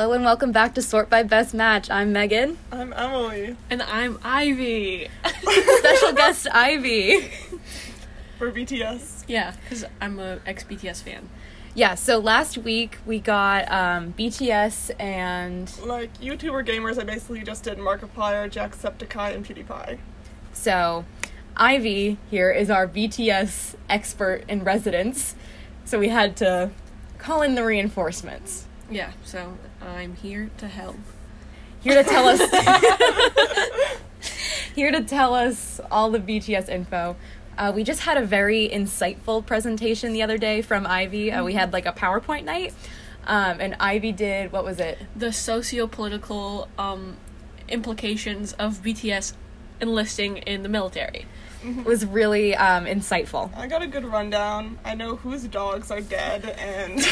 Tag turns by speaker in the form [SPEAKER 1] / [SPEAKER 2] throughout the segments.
[SPEAKER 1] Hello and welcome back to Sort by Best Match. I'm Megan.
[SPEAKER 2] I'm Emily
[SPEAKER 3] And I'm Ivy.
[SPEAKER 1] Special guest Ivy.
[SPEAKER 2] for BTS.
[SPEAKER 3] yeah, because I'm a ex BTS fan.
[SPEAKER 1] Yeah, so last week we got um, BTS and
[SPEAKER 2] Like YouTuber gamers, I basically just did Markiplier, Jacksepticeye, and PewDiePie.
[SPEAKER 1] so Ivy here is our BTS expert in residence. So we had to call in the reinforcements.
[SPEAKER 3] Yeah, so I'm here to help.
[SPEAKER 1] Here to tell us here to tell us all the BTS info. Uh, we just had a very insightful presentation the other day from Ivy. Uh, we had like a PowerPoint night, um, and Ivy did what was it?
[SPEAKER 3] The socio-political um, implications of BTS enlisting in the military.
[SPEAKER 1] It was really um, insightful.
[SPEAKER 2] I got a good rundown. I know whose dogs are dead, and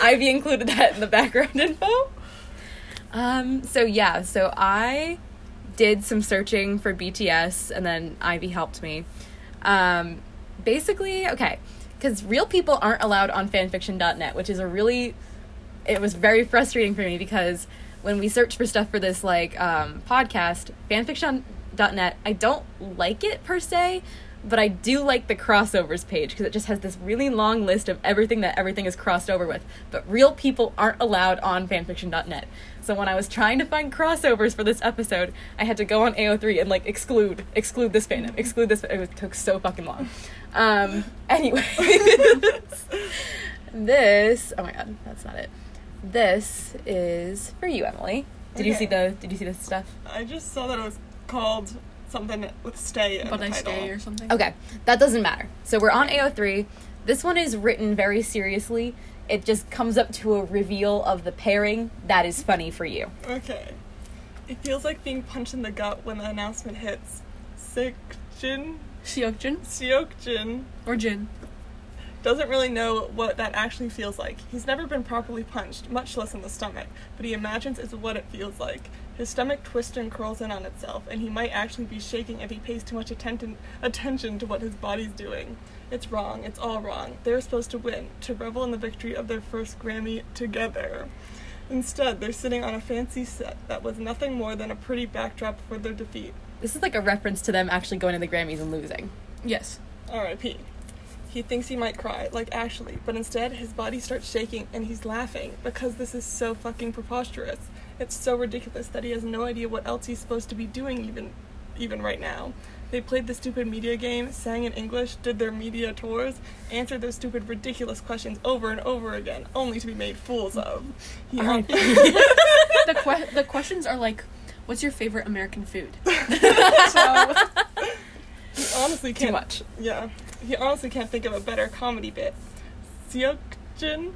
[SPEAKER 1] Ivy included that in the background info. Um, so yeah, so I did some searching for BTS, and then Ivy helped me. Um, basically, okay, because real people aren't allowed on fanfiction.net, which is a really, it was very frustrating for me because when we search for stuff for this like um, podcast, fanfiction.net, I don't like it per se, but I do like the crossovers page because it just has this really long list of everything that everything is crossed over with. But real people aren't allowed on fanfiction.net. So when I was trying to find crossovers for this episode, I had to go on AO3 and like exclude exclude this fandom, exclude this. It took so fucking long. Um, anyway, this. Oh my god, that's not it. This is for you, Emily. Did you see the Did you see this stuff?
[SPEAKER 2] I just saw that it was called something with "stay" in
[SPEAKER 3] But
[SPEAKER 2] the
[SPEAKER 3] I
[SPEAKER 2] title.
[SPEAKER 3] stay or something.
[SPEAKER 1] Okay, that doesn't matter. So we're on AO3. This one is written very seriously. It just comes up to a reveal of the pairing that is funny for you.
[SPEAKER 2] Okay. It feels like being punched in the gut when the announcement hits. Seokjin,
[SPEAKER 3] Seokjin
[SPEAKER 2] Seokjin
[SPEAKER 3] or Jin.
[SPEAKER 2] Doesn't really know what that actually feels like. He's never been properly punched, much less in the stomach, but he imagines it's what it feels like. His stomach twists and curls in on itself, and he might actually be shaking if he pays too much attention attention to what his body's doing. It's wrong. It's all wrong. They're supposed to win, to revel in the victory of their first Grammy together. Instead, they're sitting on a fancy set that was nothing more than a pretty backdrop for their defeat.
[SPEAKER 1] This is like a reference to them actually going to the Grammys and losing.
[SPEAKER 3] Yes.
[SPEAKER 2] R.I.P. He thinks he might cry, like actually, but instead his body starts shaking and he's laughing because this is so fucking preposterous. It's so ridiculous that he has no idea what else he's supposed to be doing even even right now. They played the stupid media game, sang in English, did their media tours, answered those stupid ridiculous questions over and over again, only to be made fools of. Hung-
[SPEAKER 3] the que- the questions are like, "What's your favorite American food?"
[SPEAKER 2] so, he honestly
[SPEAKER 1] Too
[SPEAKER 2] can't
[SPEAKER 1] much.
[SPEAKER 2] Yeah. He honestly can't think of a better comedy bit. Seokjin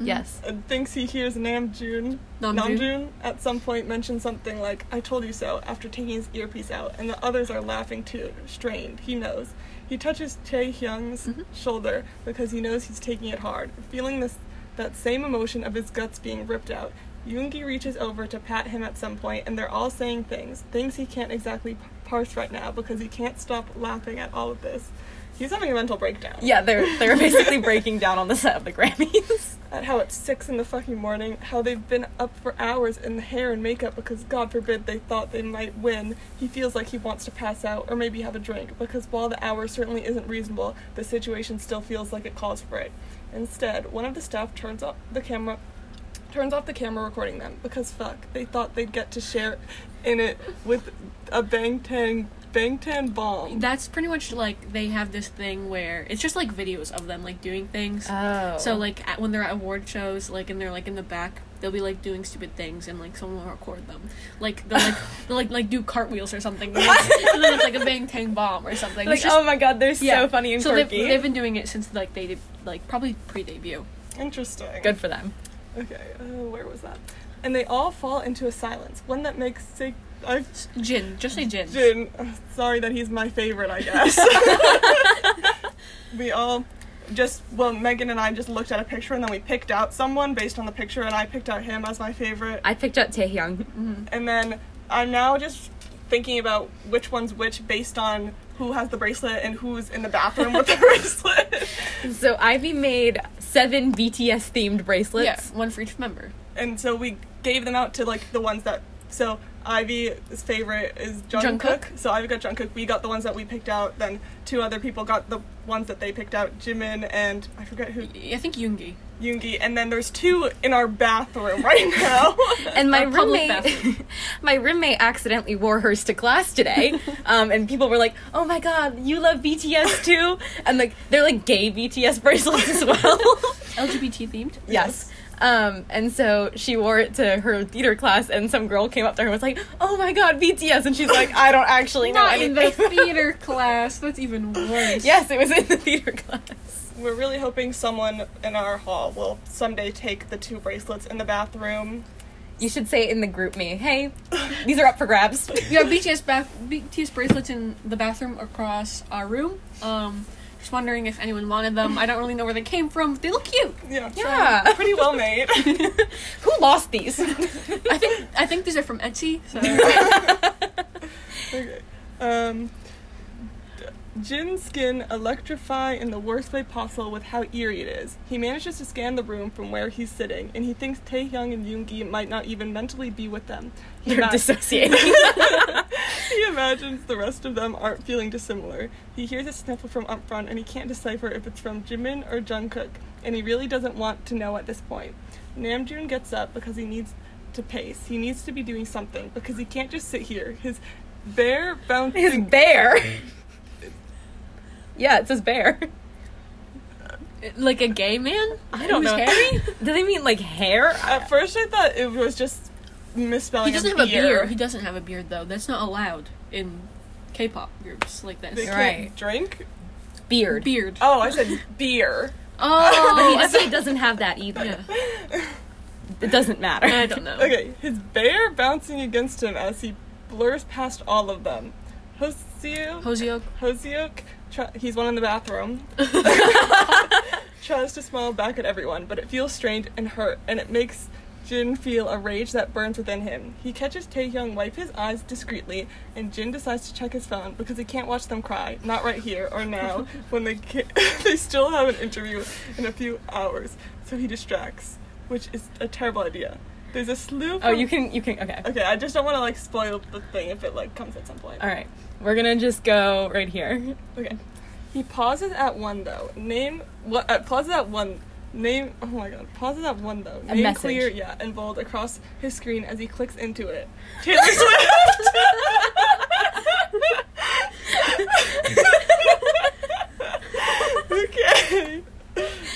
[SPEAKER 1] Yes.
[SPEAKER 2] uh, thinks he hears Namjoon
[SPEAKER 3] Namjoon.
[SPEAKER 2] Namjoon at some point mention something like "I told you so" after taking his earpiece out, and the others are laughing too, strained. He knows. He touches Tae Hyung's
[SPEAKER 3] Mhm.
[SPEAKER 2] shoulder because he knows he's taking it hard, feeling this that same emotion of his guts being ripped out. Yoongi reaches over to pat him at some point, and they're all saying things, things he can't exactly parse right now because he can't stop laughing at all of this. He's having a mental breakdown.
[SPEAKER 1] Yeah, they're they're basically breaking down on the set of the Grammys.
[SPEAKER 2] at how it's six in the fucking morning, how they've been up for hours in the hair and makeup because God forbid they thought they might win. He feels like he wants to pass out or maybe have a drink because while the hour certainly isn't reasonable, the situation still feels like it calls for it. Instead, one of the staff turns off the camera turns off the camera recording them because fuck, they thought they'd get to share in it with a Bangtan Bangtan bomb.
[SPEAKER 3] That's pretty much like they have this thing where it's just like videos of them like doing things.
[SPEAKER 1] Oh.
[SPEAKER 3] So like at, when they're at award shows, like and they're like in the back, they'll be like doing stupid things, and like someone will record them. Like they'll like they'll like like do cartwheels or something, and, it's- and then it's like a bang tang bomb or something.
[SPEAKER 1] like,
[SPEAKER 3] just-
[SPEAKER 1] oh my god, they're
[SPEAKER 3] yeah.
[SPEAKER 1] so funny and
[SPEAKER 3] so they've, they've been doing it since like they did like probably pre debut.
[SPEAKER 2] Interesting.
[SPEAKER 1] Good for them.
[SPEAKER 2] Okay, uh, where was that? And they all fall into a silence, one that makes sig- I've
[SPEAKER 3] Jin, just say Jin.
[SPEAKER 2] Jin. Sorry that he's my favorite, I guess. we all just well, Megan and I just looked at a picture and then we picked out someone based on the picture, and I picked out him as my favorite.
[SPEAKER 1] I picked out Taehyung.
[SPEAKER 3] Mhm.
[SPEAKER 2] And then I'm now just thinking about which one's which based on who has the bracelet and who's in the bathroom with the bracelet.
[SPEAKER 1] So Ivy made seven BTS themed bracelets.
[SPEAKER 3] Yeah, one for each member.
[SPEAKER 2] and so we gave them out to like the ones that so Ivy's favorite is Jungkook.
[SPEAKER 3] Jungkook.
[SPEAKER 2] So Ivy got Jungkook. We got the ones that we picked out. Then two other people got the ones that they picked out. Jimin and I forget who
[SPEAKER 3] I think Yoongi.
[SPEAKER 2] Yoongi. And then there's two in our bathroom right now.
[SPEAKER 1] And my roommate, my roommate accidentally wore hers to class today, um, and people were like, "Oh my god, you love BTS too!" And like they're like gay BTS bracelets as well.
[SPEAKER 3] LGBT themed.
[SPEAKER 1] yes. Um, and so she wore it to her theater class, and some girl came up to her and was like, "Oh my god, BTS!" And she's like, "I don't actually know
[SPEAKER 3] Not in the theater class. That's even worse.
[SPEAKER 1] yes, it was in the theater class.
[SPEAKER 2] We're really hoping someone in our hall will someday take the two bracelets in the bathroom.
[SPEAKER 1] You should say in the GroupMe, "Hey, these are up for grabs."
[SPEAKER 3] We have BTS bath BTS bracelets in the bathroom across our room. Um, just wondering if anyone wanted them. I don't really know where they came from. They look cute.
[SPEAKER 2] Yeah,
[SPEAKER 1] Yeah.
[SPEAKER 2] so pretty well made.
[SPEAKER 1] Who lost these?
[SPEAKER 3] I think I think these are from Etsy. So
[SPEAKER 2] Okay. Um, Jin's skin electrify in the worst way possible with how eerie it is. He manages to scan the room from where he's sitting, and he thinks Taehyung and Yoongi might not even mentally be with them. He,
[SPEAKER 1] They're
[SPEAKER 2] ima-
[SPEAKER 1] dissociating.
[SPEAKER 2] he imagines the rest of them aren't feeling dissimilar. He hears a sniffle from up front, and he can't decipher if it's from Jimin or Jungkook, and he really doesn't want to know at this point. Namjoon gets up because he needs to pace. He needs to be doing something because he can't just sit here. His bear bouncing.
[SPEAKER 1] His bear. Yeah, it says bear.
[SPEAKER 3] like a gay man.
[SPEAKER 2] I don't
[SPEAKER 3] Who's
[SPEAKER 2] know.
[SPEAKER 3] hairy?
[SPEAKER 1] Do they mean like hair?
[SPEAKER 2] At first, I thought it was just misspelling.
[SPEAKER 3] He doesn't
[SPEAKER 2] of
[SPEAKER 3] have a beard. He doesn't have a beard though. That's not allowed in K-pop groups like
[SPEAKER 2] They
[SPEAKER 3] this.
[SPEAKER 2] can't
[SPEAKER 1] Right.
[SPEAKER 2] drink.
[SPEAKER 1] Beard.
[SPEAKER 3] Beard.
[SPEAKER 2] Oh, I said beer.
[SPEAKER 3] Oh,
[SPEAKER 1] But he definitely doesn't have that either.
[SPEAKER 3] Yeah.
[SPEAKER 1] It doesn't matter.
[SPEAKER 3] I don't know.
[SPEAKER 2] Okay, his bear bouncing against him as he blurs past all of them. Hoseo,
[SPEAKER 3] Hoseok.
[SPEAKER 2] Hoseok, try, he's one in the bathroom. tries to smile back at everyone, but it feels strained and hurt, and it makes Jin feel a rage that burns within him. He catches Taehyung wipe his eyes discreetly, and Jin decides to check his phone because he can't watch them cry, not right here or now, when they they still have an interview in a few hours. So he distracts, which is a terrible idea. There's a slew.
[SPEAKER 1] Oh, you can, you can, okay.
[SPEAKER 2] Okay, I just don't want to like spoil the thing if it like comes at some point.
[SPEAKER 1] All right. We're gonna just go right here.
[SPEAKER 2] Okay. He pauses at one though. Name what? Uh, pauses at one. Name. Oh my god. Pauses at one though.
[SPEAKER 1] A
[SPEAKER 2] Name
[SPEAKER 1] message.
[SPEAKER 2] clear, yeah, and bold across his screen as he clicks into it. Taylor Swift. okay.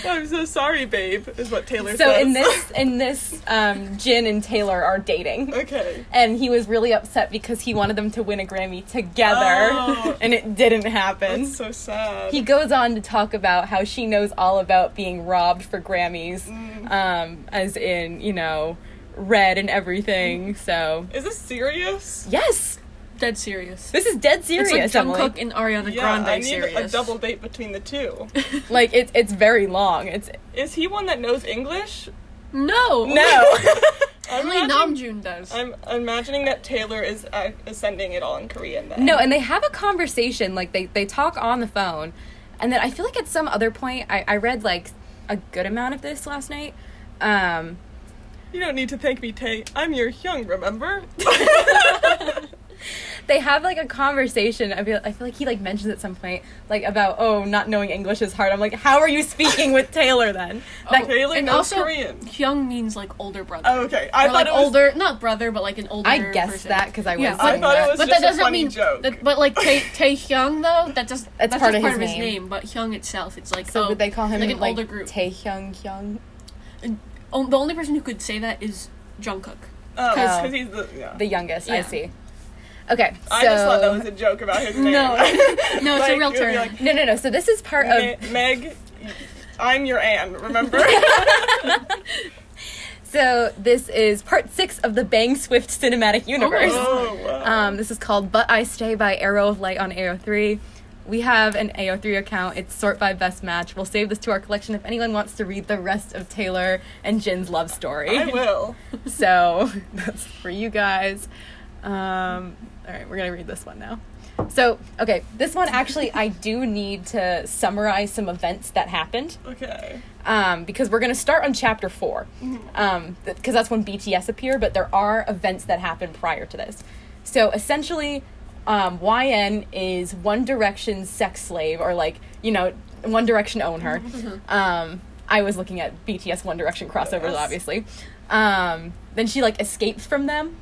[SPEAKER 2] I'm so sorry, babe. Is what Taylor
[SPEAKER 1] So
[SPEAKER 2] says.
[SPEAKER 1] in this, in this, um, Jin and Taylor are dating.
[SPEAKER 2] Okay.
[SPEAKER 1] And he was really upset because he wanted them to win a Grammy together,
[SPEAKER 2] Oh.
[SPEAKER 1] and it didn't happen.
[SPEAKER 2] That's so sad.
[SPEAKER 1] he goes on to talk about how she knows all about being robbed for Grammys,
[SPEAKER 2] Mm.
[SPEAKER 1] um, as in, you know, red and everything. So,
[SPEAKER 2] Is this serious?
[SPEAKER 1] yes,
[SPEAKER 3] Dead serious.
[SPEAKER 1] this is dead serious.
[SPEAKER 3] it's like
[SPEAKER 1] Emily.
[SPEAKER 3] Jungkook and Ariana
[SPEAKER 2] Yeah,
[SPEAKER 3] Grande
[SPEAKER 2] I need
[SPEAKER 3] serious.
[SPEAKER 2] a double date between the two.
[SPEAKER 1] Like it's it's very long. It's
[SPEAKER 2] Is he one that knows English?
[SPEAKER 3] No.
[SPEAKER 1] no.
[SPEAKER 2] I'm
[SPEAKER 3] Only
[SPEAKER 2] imagining-
[SPEAKER 3] Namjoon does.
[SPEAKER 2] I'm imagining that Taylor is, uh, is sending it all in Korean. Then.
[SPEAKER 1] No, and they have a conversation, like they, they talk on the phone. And then I feel like at some other point I, I read like a good amount of this last night. Um
[SPEAKER 2] you don't need to thank me, Tay. I'm your hyung, remember?
[SPEAKER 1] They have like a conversation. I feel I feel like he like mentions at some point like about oh not knowing English is hard. I'm like, how are you speaking with Taylor then? That, oh,
[SPEAKER 2] Taylor
[SPEAKER 3] and
[SPEAKER 2] knows
[SPEAKER 3] also,
[SPEAKER 2] Korean.
[SPEAKER 3] Hyung means like older brother.
[SPEAKER 2] Oh, okay. I
[SPEAKER 3] or
[SPEAKER 2] thought
[SPEAKER 3] like
[SPEAKER 2] it was.
[SPEAKER 3] older, not brother, but like an older.
[SPEAKER 1] I guessed
[SPEAKER 3] person.
[SPEAKER 1] that because I was
[SPEAKER 3] Yeah,
[SPEAKER 2] I thought
[SPEAKER 1] that.
[SPEAKER 2] it was
[SPEAKER 3] but
[SPEAKER 2] just
[SPEAKER 3] that doesn't
[SPEAKER 2] funny
[SPEAKER 3] mean
[SPEAKER 2] joke.
[SPEAKER 3] that- but like Tae Tae Hyung though, that just
[SPEAKER 1] That's
[SPEAKER 3] that's,
[SPEAKER 1] part
[SPEAKER 3] just
[SPEAKER 1] of
[SPEAKER 3] part
[SPEAKER 1] his
[SPEAKER 3] of his
[SPEAKER 1] name.
[SPEAKER 3] name. But Hyung itself, it's like
[SPEAKER 1] so
[SPEAKER 3] oh,
[SPEAKER 1] would they call him
[SPEAKER 3] like
[SPEAKER 1] like,
[SPEAKER 3] an older group?
[SPEAKER 1] Taehyung Hyung?
[SPEAKER 3] Oh, the only person who could say that is Jungkook.
[SPEAKER 2] Oh,
[SPEAKER 1] Oh.
[SPEAKER 2] because he's the. Yeah.
[SPEAKER 1] The youngest, I see. Okay, so
[SPEAKER 2] I just thought that was a joke about his name.
[SPEAKER 3] No. No, it's a
[SPEAKER 2] Like,
[SPEAKER 3] real term.
[SPEAKER 2] like,
[SPEAKER 1] no, no, no. So this is part of
[SPEAKER 2] Meg, I'm your Anne, remember?
[SPEAKER 1] So this is part six of the Bang Swift cinematic universe.
[SPEAKER 2] oh, wow.
[SPEAKER 1] Um, this is called "But I Stay" by Arrow of Light on AO3. We have an AO3 account. It's sort by best match. We'll save this to our collection if anyone wants to read the rest of Taylor and Jin's love story.
[SPEAKER 2] I will.
[SPEAKER 1] So that's for you guys. Um, all right, we're gonna read this one now. So, okay, this one actually, I do need to summarize some events that happened
[SPEAKER 2] Okay.
[SPEAKER 1] um, because we're going to start on chapter 4 um, because that's when BTS appear, but there are events that happened prior to this. So, essentially, um, YN is One Direction's sex slave, or like, you know, One Direction own her. Um, I was looking at BTS One Direction crossovers,
[SPEAKER 2] Yes.
[SPEAKER 1] obviously. Um, then she like escapes from them.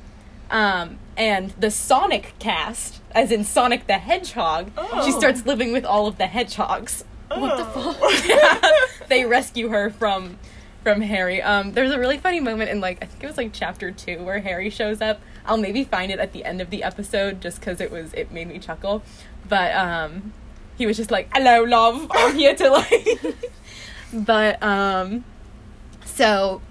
[SPEAKER 1] Um, and the Sonic cast, as in Sonic the Hedgehog, she
[SPEAKER 2] Oh.
[SPEAKER 1] starts living with all of the hedgehogs.
[SPEAKER 3] What the
[SPEAKER 2] Oh.
[SPEAKER 3] fuck?
[SPEAKER 1] they rescue her from from Harry. Um, there's a really funny moment in like I think it was like chapter two where Harry shows up. I'll maybe find it at the end of the episode just because it was it made me chuckle. But um, he was just like, "Hello, love. I'm here to like." but um, so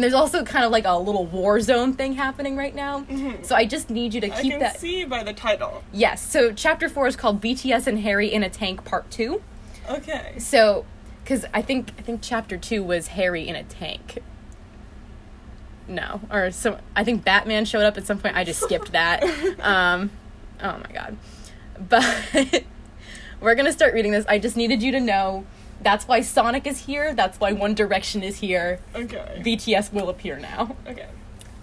[SPEAKER 1] and there's also kind of like a little war zone thing happening right now.
[SPEAKER 2] Mhm.
[SPEAKER 1] So I just need you to keep I
[SPEAKER 2] can
[SPEAKER 1] that.
[SPEAKER 2] see by the title.
[SPEAKER 1] Yes. So chapter four is called BTS and Harry in a Tank Part Two.
[SPEAKER 2] Okay.
[SPEAKER 1] So, because I think I think chapter two was Harry in a tank. No, or so I think Batman showed up at some point. I just skipped that. Um, oh my god! But we're gonna start reading this. I just needed you to know that's why Sonic is here. That's why One Direction is here.
[SPEAKER 2] Okay.
[SPEAKER 1] BTS will appear now.
[SPEAKER 2] Okay.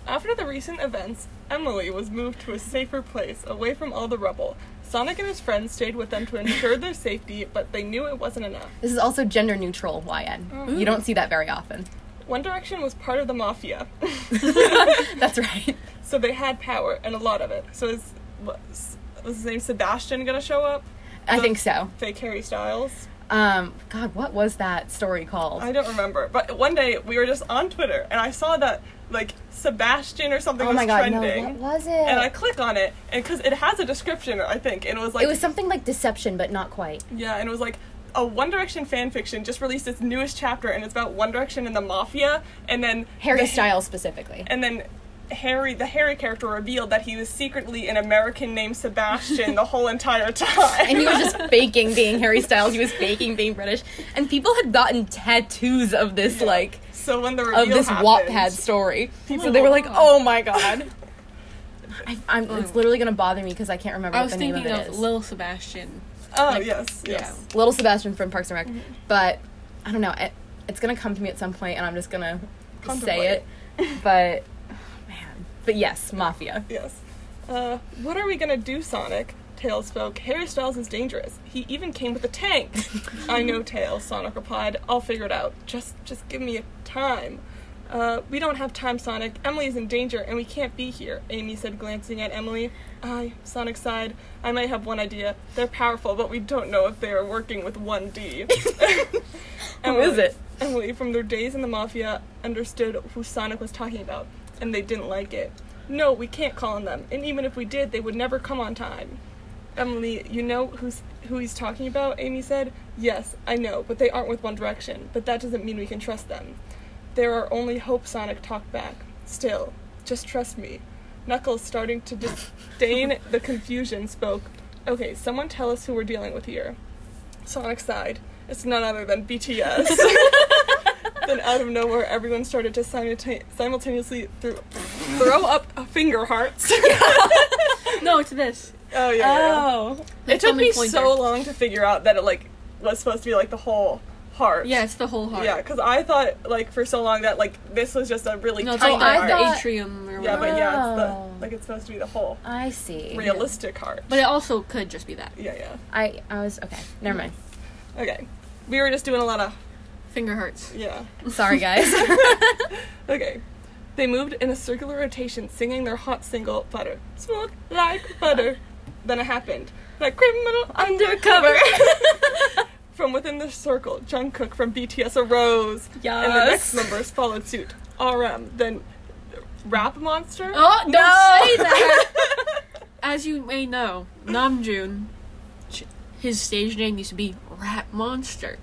[SPEAKER 2] After the recent events, Emily was moved to a safer place, away from all the rubble. Sonic and his friends stayed with them to ensure their safety, but they knew it wasn't enough.
[SPEAKER 1] This is also gender neutral YN.
[SPEAKER 2] Oh.
[SPEAKER 1] You don't see that very often.
[SPEAKER 2] One Direction was part of the mafia,
[SPEAKER 1] That's right.
[SPEAKER 2] so they had power and a lot of it. So is was, his name Sebastian gonna show up?
[SPEAKER 1] I think so.
[SPEAKER 2] Fake Harry Styles.
[SPEAKER 1] Um, God, what was that story called?
[SPEAKER 2] I don't remember, but one day we were just on Twitter and I saw that like Sebastian or something
[SPEAKER 1] oh
[SPEAKER 2] was
[SPEAKER 1] my God,
[SPEAKER 2] trending.
[SPEAKER 1] no, what was it?
[SPEAKER 2] and I click on it, and because it has a description, I think, and it was like,
[SPEAKER 1] it was something like deception, but not quite.
[SPEAKER 2] yeah, and it was like a One Direction fan fiction just released its newest chapter, and it's about One Direction and the mafia, and then
[SPEAKER 1] Harry
[SPEAKER 2] the-
[SPEAKER 1] Styles specifically.
[SPEAKER 2] and then Harry, the Harry character, revealed that he was secretly an American named Sebastian the whole entire time,
[SPEAKER 1] and he was just faking being Harry Styles. He was faking being British, and people had gotten tattoos of this
[SPEAKER 2] Yeah.
[SPEAKER 1] like
[SPEAKER 2] so when the reveal
[SPEAKER 1] of this
[SPEAKER 2] happened,
[SPEAKER 1] Wattpad story.
[SPEAKER 2] People
[SPEAKER 1] so they were
[SPEAKER 2] were-
[SPEAKER 1] like, "Oh my god." I, I'm,
[SPEAKER 3] Mm.
[SPEAKER 1] it's literally gonna bother me because I can't remember
[SPEAKER 3] I
[SPEAKER 1] what
[SPEAKER 3] was
[SPEAKER 1] the name of
[SPEAKER 3] thinking
[SPEAKER 1] it
[SPEAKER 3] of
[SPEAKER 1] is.
[SPEAKER 3] Lil Sebastian.
[SPEAKER 2] Oh
[SPEAKER 3] like-
[SPEAKER 2] yes, yes.
[SPEAKER 1] Little Sebastian from Parks and Rec, but I don't know. It, it's gonna come to me at some point, and I'm just gonna say it. But oh, man, but yes, Mafia.
[SPEAKER 2] Yes. Uh, what are we gonna do, Sonic? Tails spoke. Harry Styles is dangerous. He even came with a tank. I know, Tails, Sonic replied. I'll figure it out. Just just give me a time. Uh, we don't have time, Sonic. Emily is in danger and we can't be here, Amy said, glancing at Emily. I, Sonic sighed. I might have one idea. They're powerful, but we don't know if they are working with 1D.
[SPEAKER 1] Who is it?
[SPEAKER 2] Emily, from their days in the Mafia, understood who Sonic was talking about, and they didn't like it. No, we can't call on them, and even if we did, they would never come on time. Emily, you know who's who he's talking about? Amy said. Yes, I know, but they aren't with One Direction. But that doesn't mean we can trust them. There are only hope. Sonic talked back. Still, just trust me. Knuckles, starting to disdain the confusion, spoke. Okay, someone tell us who we're dealing with here. Sonic sighed. It's none other than BTS. then out of nowhere, everyone started to simulta- simultaneously thro- throw up finger hearts.
[SPEAKER 3] No, it's this.
[SPEAKER 2] oh yeah. yeah.
[SPEAKER 1] Oh,
[SPEAKER 3] The
[SPEAKER 2] It took me
[SPEAKER 3] pointer.
[SPEAKER 2] so long to figure out that it like was supposed to be like the whole heart.
[SPEAKER 3] Yeah, it's the whole heart.
[SPEAKER 2] Yeah, because I thought like for so long that like this was just a really
[SPEAKER 3] No,
[SPEAKER 2] tiny
[SPEAKER 3] like
[SPEAKER 2] heart.
[SPEAKER 3] atrium or
[SPEAKER 2] yeah, but yeah, it's the like it's supposed to be the whole
[SPEAKER 1] I see.
[SPEAKER 2] realistic heart.
[SPEAKER 3] But it also could just be that.
[SPEAKER 2] yeah, yeah.
[SPEAKER 1] I I was okay. Never mind.
[SPEAKER 2] Okay, we were just doing a lot of
[SPEAKER 3] Finger hearts.
[SPEAKER 2] yeah.
[SPEAKER 1] Sorry, guys.
[SPEAKER 2] Okay. They moved in a circular rotation, singing their hot single, Butter. Smooth like butter. Then it happened. Like criminal undercover. from within the circle, Jungkook from BTS arose. And the next members followed suit. RM, then Rap Monster.
[SPEAKER 3] Oh
[SPEAKER 1] No!
[SPEAKER 3] don't say that. As you may know, Namjoon, his stage name used to be Rap Monster,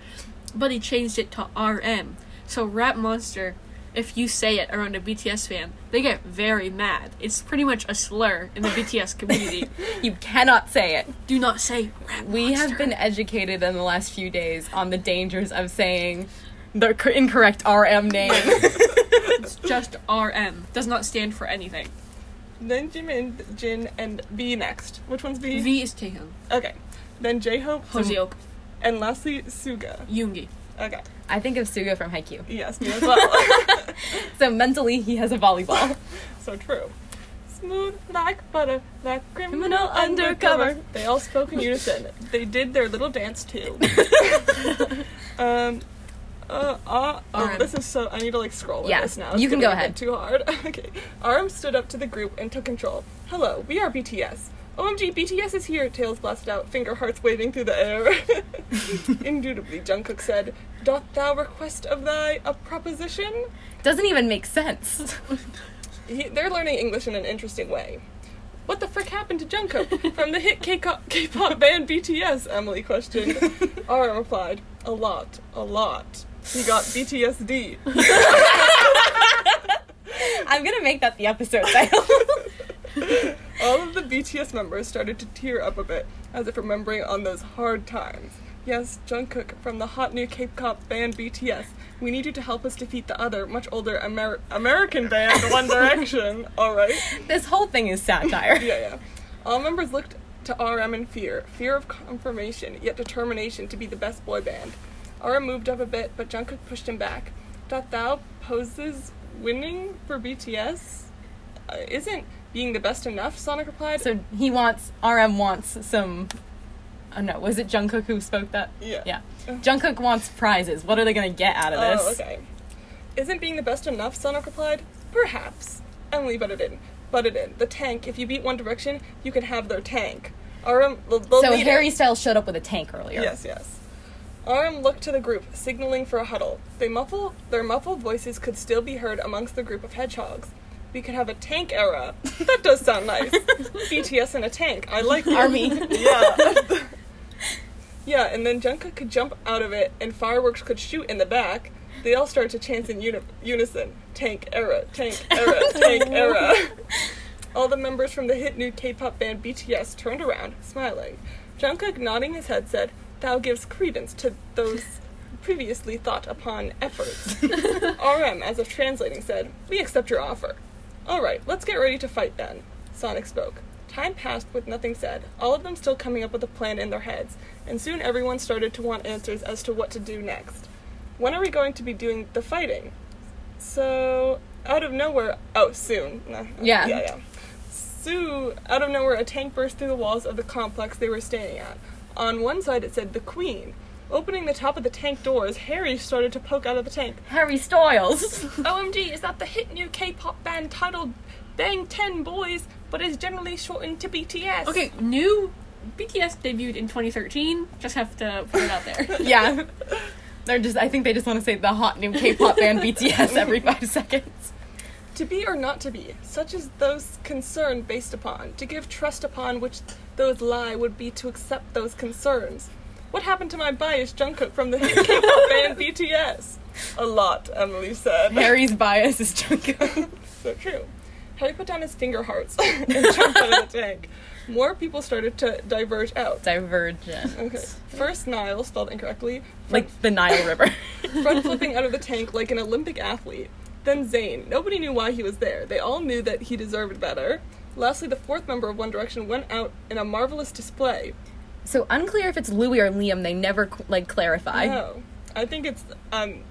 [SPEAKER 3] but he changed it to RM. So Rap Monster, if you say it around a BTS fan, they get very mad. It's pretty much a slur in the BTS community.
[SPEAKER 1] you cannot say it.
[SPEAKER 3] Do not say Rap
[SPEAKER 1] We have been educated in the last few days on the dangers of saying the incorrect RM name.
[SPEAKER 3] It's just RM. Does not stand for anything.
[SPEAKER 2] Then Jimin, Jin, and V next. Which one's V?
[SPEAKER 3] V is Taehyung.
[SPEAKER 2] Okay. Then J-Hope,
[SPEAKER 3] Hoseok.
[SPEAKER 2] And lastly Suga.
[SPEAKER 3] Yoongi.
[SPEAKER 2] Okay.
[SPEAKER 1] I think of Suga from Haikyuu.
[SPEAKER 2] Yes, me as well.
[SPEAKER 1] So mentally, he has a volleyball.
[SPEAKER 2] so true. Smooth like butter, like criminal
[SPEAKER 1] Criminal
[SPEAKER 2] undercover.
[SPEAKER 1] undercover.
[SPEAKER 2] They all spoke in unison. They did their little dance too. um. Uh, uh, oh, this is so. I need to like scroll with
[SPEAKER 1] Yeah,
[SPEAKER 2] this now.
[SPEAKER 1] you can go ahead.
[SPEAKER 2] Too hard. okay. RM stood up to the group and took control. Hello, we are BTS. OMG, BTS is here. Tails blasted out, finger hearts waving through the air. Indubitably, Jungkook said, "Doth thou request of thy a proposition?"
[SPEAKER 1] Doesn't even make sense.
[SPEAKER 2] he, they're learning English in an interesting way. What the frick happened to Jungkook from the hit K-pop, K-pop band BTS? Emily questioned. RM replied, "A lot, a lot. He got BTSD."
[SPEAKER 1] I'm gonna make that the episode title.
[SPEAKER 2] All of the BTS members started to tear up a bit, as if remembering on those hard times. Yes, Jungkook from the hot new K-pop band BTS. We need you to help us defeat the other, much older Amer- American band One Direction. All right.
[SPEAKER 1] this whole thing is satire.
[SPEAKER 2] yeah, yeah. All members looked to RM in fear, fear of confirmation, yet determination to be the best boy band. RM moved up a bit, but Jungkook pushed him back. Doth thou poses winning for BTS? Uh, isn't being the best enough? Sonic replied.
[SPEAKER 1] So he wants RM wants some. Oh no, was it Jungkook who spoke that?
[SPEAKER 2] yeah.
[SPEAKER 1] Yeah. Jungkook wants prizes. What are they gonna get out of oh, this?
[SPEAKER 2] Oh, okay. Isn't being the best enough? Sonic replied. Perhaps. Emily butted in. Butted in. The tank. If you beat One Direction, you can have their tank. RM. The, the
[SPEAKER 1] So
[SPEAKER 2] leader-
[SPEAKER 1] Harry Styles showed up with a tank earlier.
[SPEAKER 2] Yes, yes. RM looked to the group, signaling for a huddle. They muffle, their muffled voices could still be heard amongst the group of hedgehogs. We could have a tank era. That does sound nice. BTS in a tank. I like it.
[SPEAKER 1] Army.
[SPEAKER 2] Yeah. yeah, and then Jungkook could jump out of it, and fireworks could shoot in the back. They all start to chant in uni- unison: "Tank era, tank era, tank era." All the members from the hit new K-pop band BTS turned around, smiling. Jungkook, nodding his head, said, "Thou gives credence to those previously thought upon efforts." RM, as if translating, said, "We accept your offer." All right, let's get ready to fight then. Sonic spoke. Time passed with nothing said, all of them still coming up with a plan in their heads, and soon everyone started to want answers as to what to do next. When are we going to be doing the fighting? So, out of nowhere, oh, soon.
[SPEAKER 1] Yeah.
[SPEAKER 2] Yeah, yeah. So, out of nowhere, a tank burst through the walls of the complex they were standing at. On one side, it said the Queen. Opening the top of the tank doors, Harry started to poke out of the tank.
[SPEAKER 1] Harry Styles.
[SPEAKER 2] OMG, is that the hit new K-pop band titled Bangtan Boys, but is generally shortened to BTS?
[SPEAKER 3] Okay, new BTS debuted in 2013. Just have to put it out there.
[SPEAKER 1] yeah. They're just. I think they just want to say the hot new K-pop band BTS every five seconds.
[SPEAKER 2] To be or not to be, such as those concerned based upon. To give trust upon which those lie would be to accept those concerns. What happened to my bias Jungkook from the hit K-pop band BTS? A lot, Emily said.
[SPEAKER 1] Harry's bias is Jungkook.
[SPEAKER 2] so true. Harry put down his finger hearts and jumped out of the tank. More people started to diverge out.
[SPEAKER 1] Divergent.
[SPEAKER 2] Okay. First, Nile, spelled incorrectly,
[SPEAKER 1] Like the Nile River.
[SPEAKER 2] front flipping out of the tank like an Olympic athlete. Then Zayn. Nobody knew why he was there. They all knew that he deserved better. Lastly, the fourth member of One Direction went out in a marvelous display.
[SPEAKER 1] So unclear if it's Louis or Liam. They never like clarify.
[SPEAKER 2] no, I think it's um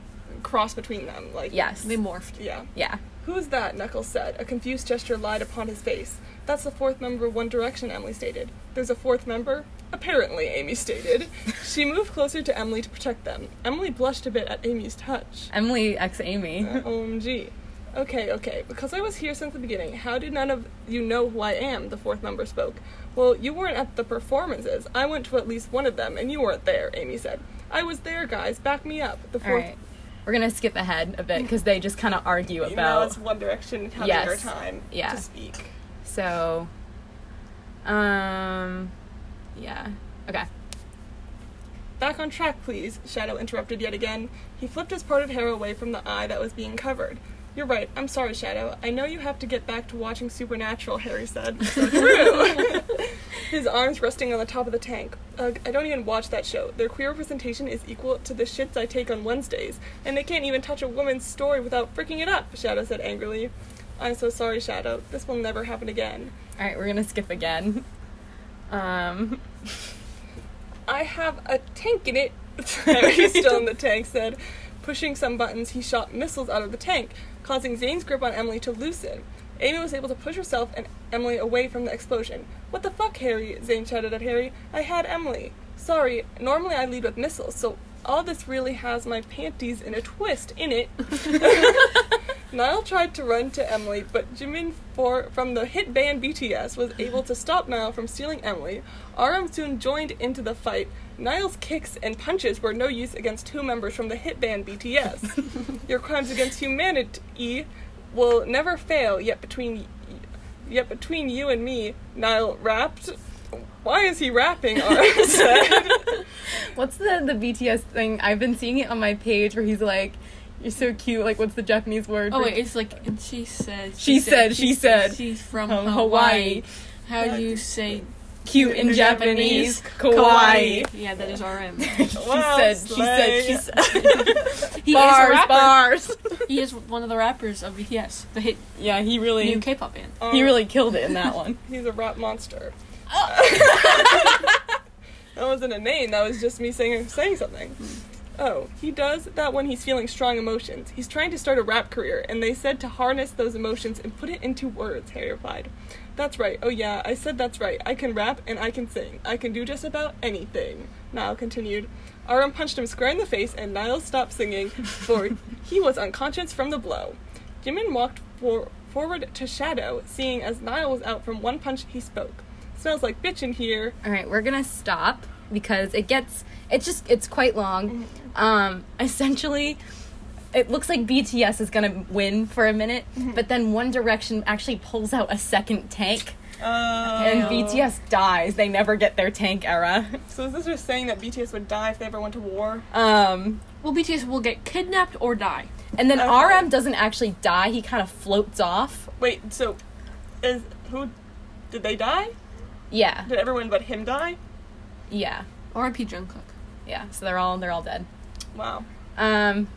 [SPEAKER 2] cross between them. Like
[SPEAKER 1] Yes.
[SPEAKER 3] They morphed.
[SPEAKER 2] yeah.
[SPEAKER 1] Yeah.
[SPEAKER 2] Who's that? Knuckles said. A confused gesture lied upon his face. That's the fourth member of One Direction, Emily stated. There's a fourth member? Apparently, Amy stated. she moved closer to Emily to protect them. Emily blushed a bit at Amy's touch.
[SPEAKER 1] Emily x Amy.
[SPEAKER 2] Uh, OMG. Okay, okay. Because I was here since the beginning, how do none of you know who I am? The fourth member spoke. Well, you weren't at the performances. I went to at least one of them, and you weren't there, Amy said. I was there, guys. Back me up. The fourth.
[SPEAKER 1] right. We're gonna skip ahead a bit because they just kind of argue
[SPEAKER 2] You know, it's
[SPEAKER 1] about.
[SPEAKER 2] One Direction having
[SPEAKER 1] Yes.
[SPEAKER 2] their time
[SPEAKER 1] Yeah.
[SPEAKER 2] to speak.
[SPEAKER 1] So, um, yeah. Okay.
[SPEAKER 2] Back on track, please, Shadow interrupted yet again. He flipped his parted hair away from the eye that was being covered. You're right, I'm sorry, Shadow. I know you have to get back to watching Supernatural, Harry said. So true! his arms resting on the top of the tank. Ugh, I don't even watch that show. Their queer representation is equal to the shits I take on Wednesdays, and they can't even touch a woman's story without freaking it up, Shadow said angrily. I'm so sorry, Shadow. This will never happen again.
[SPEAKER 1] All right, we're gonna skip again. Um,
[SPEAKER 2] I have a tank in it. Harry, still in the tank, said. Pushing some buttons, he shot missiles out of the tank, causing Zayn's grip on Emily to loosen. Amy was able to push herself and Emily away from the explosion. What the fuck, Harry? Zane shouted at Harry. I had Emily. Sorry, normally I lead with missiles, so all this really has my panties in a twist in it. Niall tried to run to Emily, but Jimin for, from the hit band BTS was able to stop Niall from stealing Emily. RM soon joined into the fight. Niall's kicks and punches were no use against two members from the hit band BTS. Your crimes against humanity will never fail, yet between yet between you and me, Niall rapped. Why is he rapping? RM said.
[SPEAKER 1] what's the the BTS thing? I've been seeing it on my page where he's like, "You're so cute." Like, what's the Japanese word?
[SPEAKER 3] Oh wait, it's like and she said.
[SPEAKER 1] She said, she said.
[SPEAKER 3] She's from
[SPEAKER 1] From
[SPEAKER 3] Hawaii.
[SPEAKER 1] Hawaii.
[SPEAKER 3] How do you say?
[SPEAKER 1] cute in
[SPEAKER 2] in
[SPEAKER 1] Japanese,
[SPEAKER 2] Japanese,
[SPEAKER 1] kawaii.
[SPEAKER 3] Yeah, that is RM.
[SPEAKER 1] she
[SPEAKER 2] Wow,
[SPEAKER 1] said, she said, she
[SPEAKER 2] slay.
[SPEAKER 1] said.
[SPEAKER 3] He
[SPEAKER 1] bars,
[SPEAKER 3] is a rapper.
[SPEAKER 1] bars.
[SPEAKER 3] He is one of the rappers of BTS, the hit
[SPEAKER 1] Yeah, he really,
[SPEAKER 3] new K-pop band.
[SPEAKER 2] Um,
[SPEAKER 1] he really killed it in that one.
[SPEAKER 2] He's a rap monster. that wasn't a name. That was just me saying saying something. Oh, he does that when he's feeling strong emotions. He's trying to start a rap career, and they said to harness those emotions and put it into words. Harry replied. That's right. Oh yeah, I said that's right. I can rap and I can sing. I can do just about anything. Niall continued. RM punched him square in the face, and Niall stopped singing, for he was unconscious from the blow. Jimin walked for- forward to Shadow, seeing as Niall was out from one punch, he spoke. Smells like bitch in here.
[SPEAKER 1] All right, we're gonna stop because it gets it's just it's quite long. Um, essentially, it looks like BTS is gonna win for a minute, but then One Direction actually pulls out a second tank,
[SPEAKER 2] Uh,
[SPEAKER 1] and BTS dies. They never get their tank era.
[SPEAKER 2] So is this just saying that BTS would die if they ever went to war?
[SPEAKER 1] Um,
[SPEAKER 3] Well, BTS will get kidnapped or die.
[SPEAKER 1] and then
[SPEAKER 2] Okay.
[SPEAKER 1] RM doesn't actually die. He kind of floats off.
[SPEAKER 2] Wait, so is who did they die?
[SPEAKER 1] Yeah,
[SPEAKER 2] Did everyone but him die?
[SPEAKER 1] yeah,
[SPEAKER 3] R.I.P. Jungkook.
[SPEAKER 1] Yeah. So they're all they're all dead.
[SPEAKER 2] Wow.
[SPEAKER 1] Um,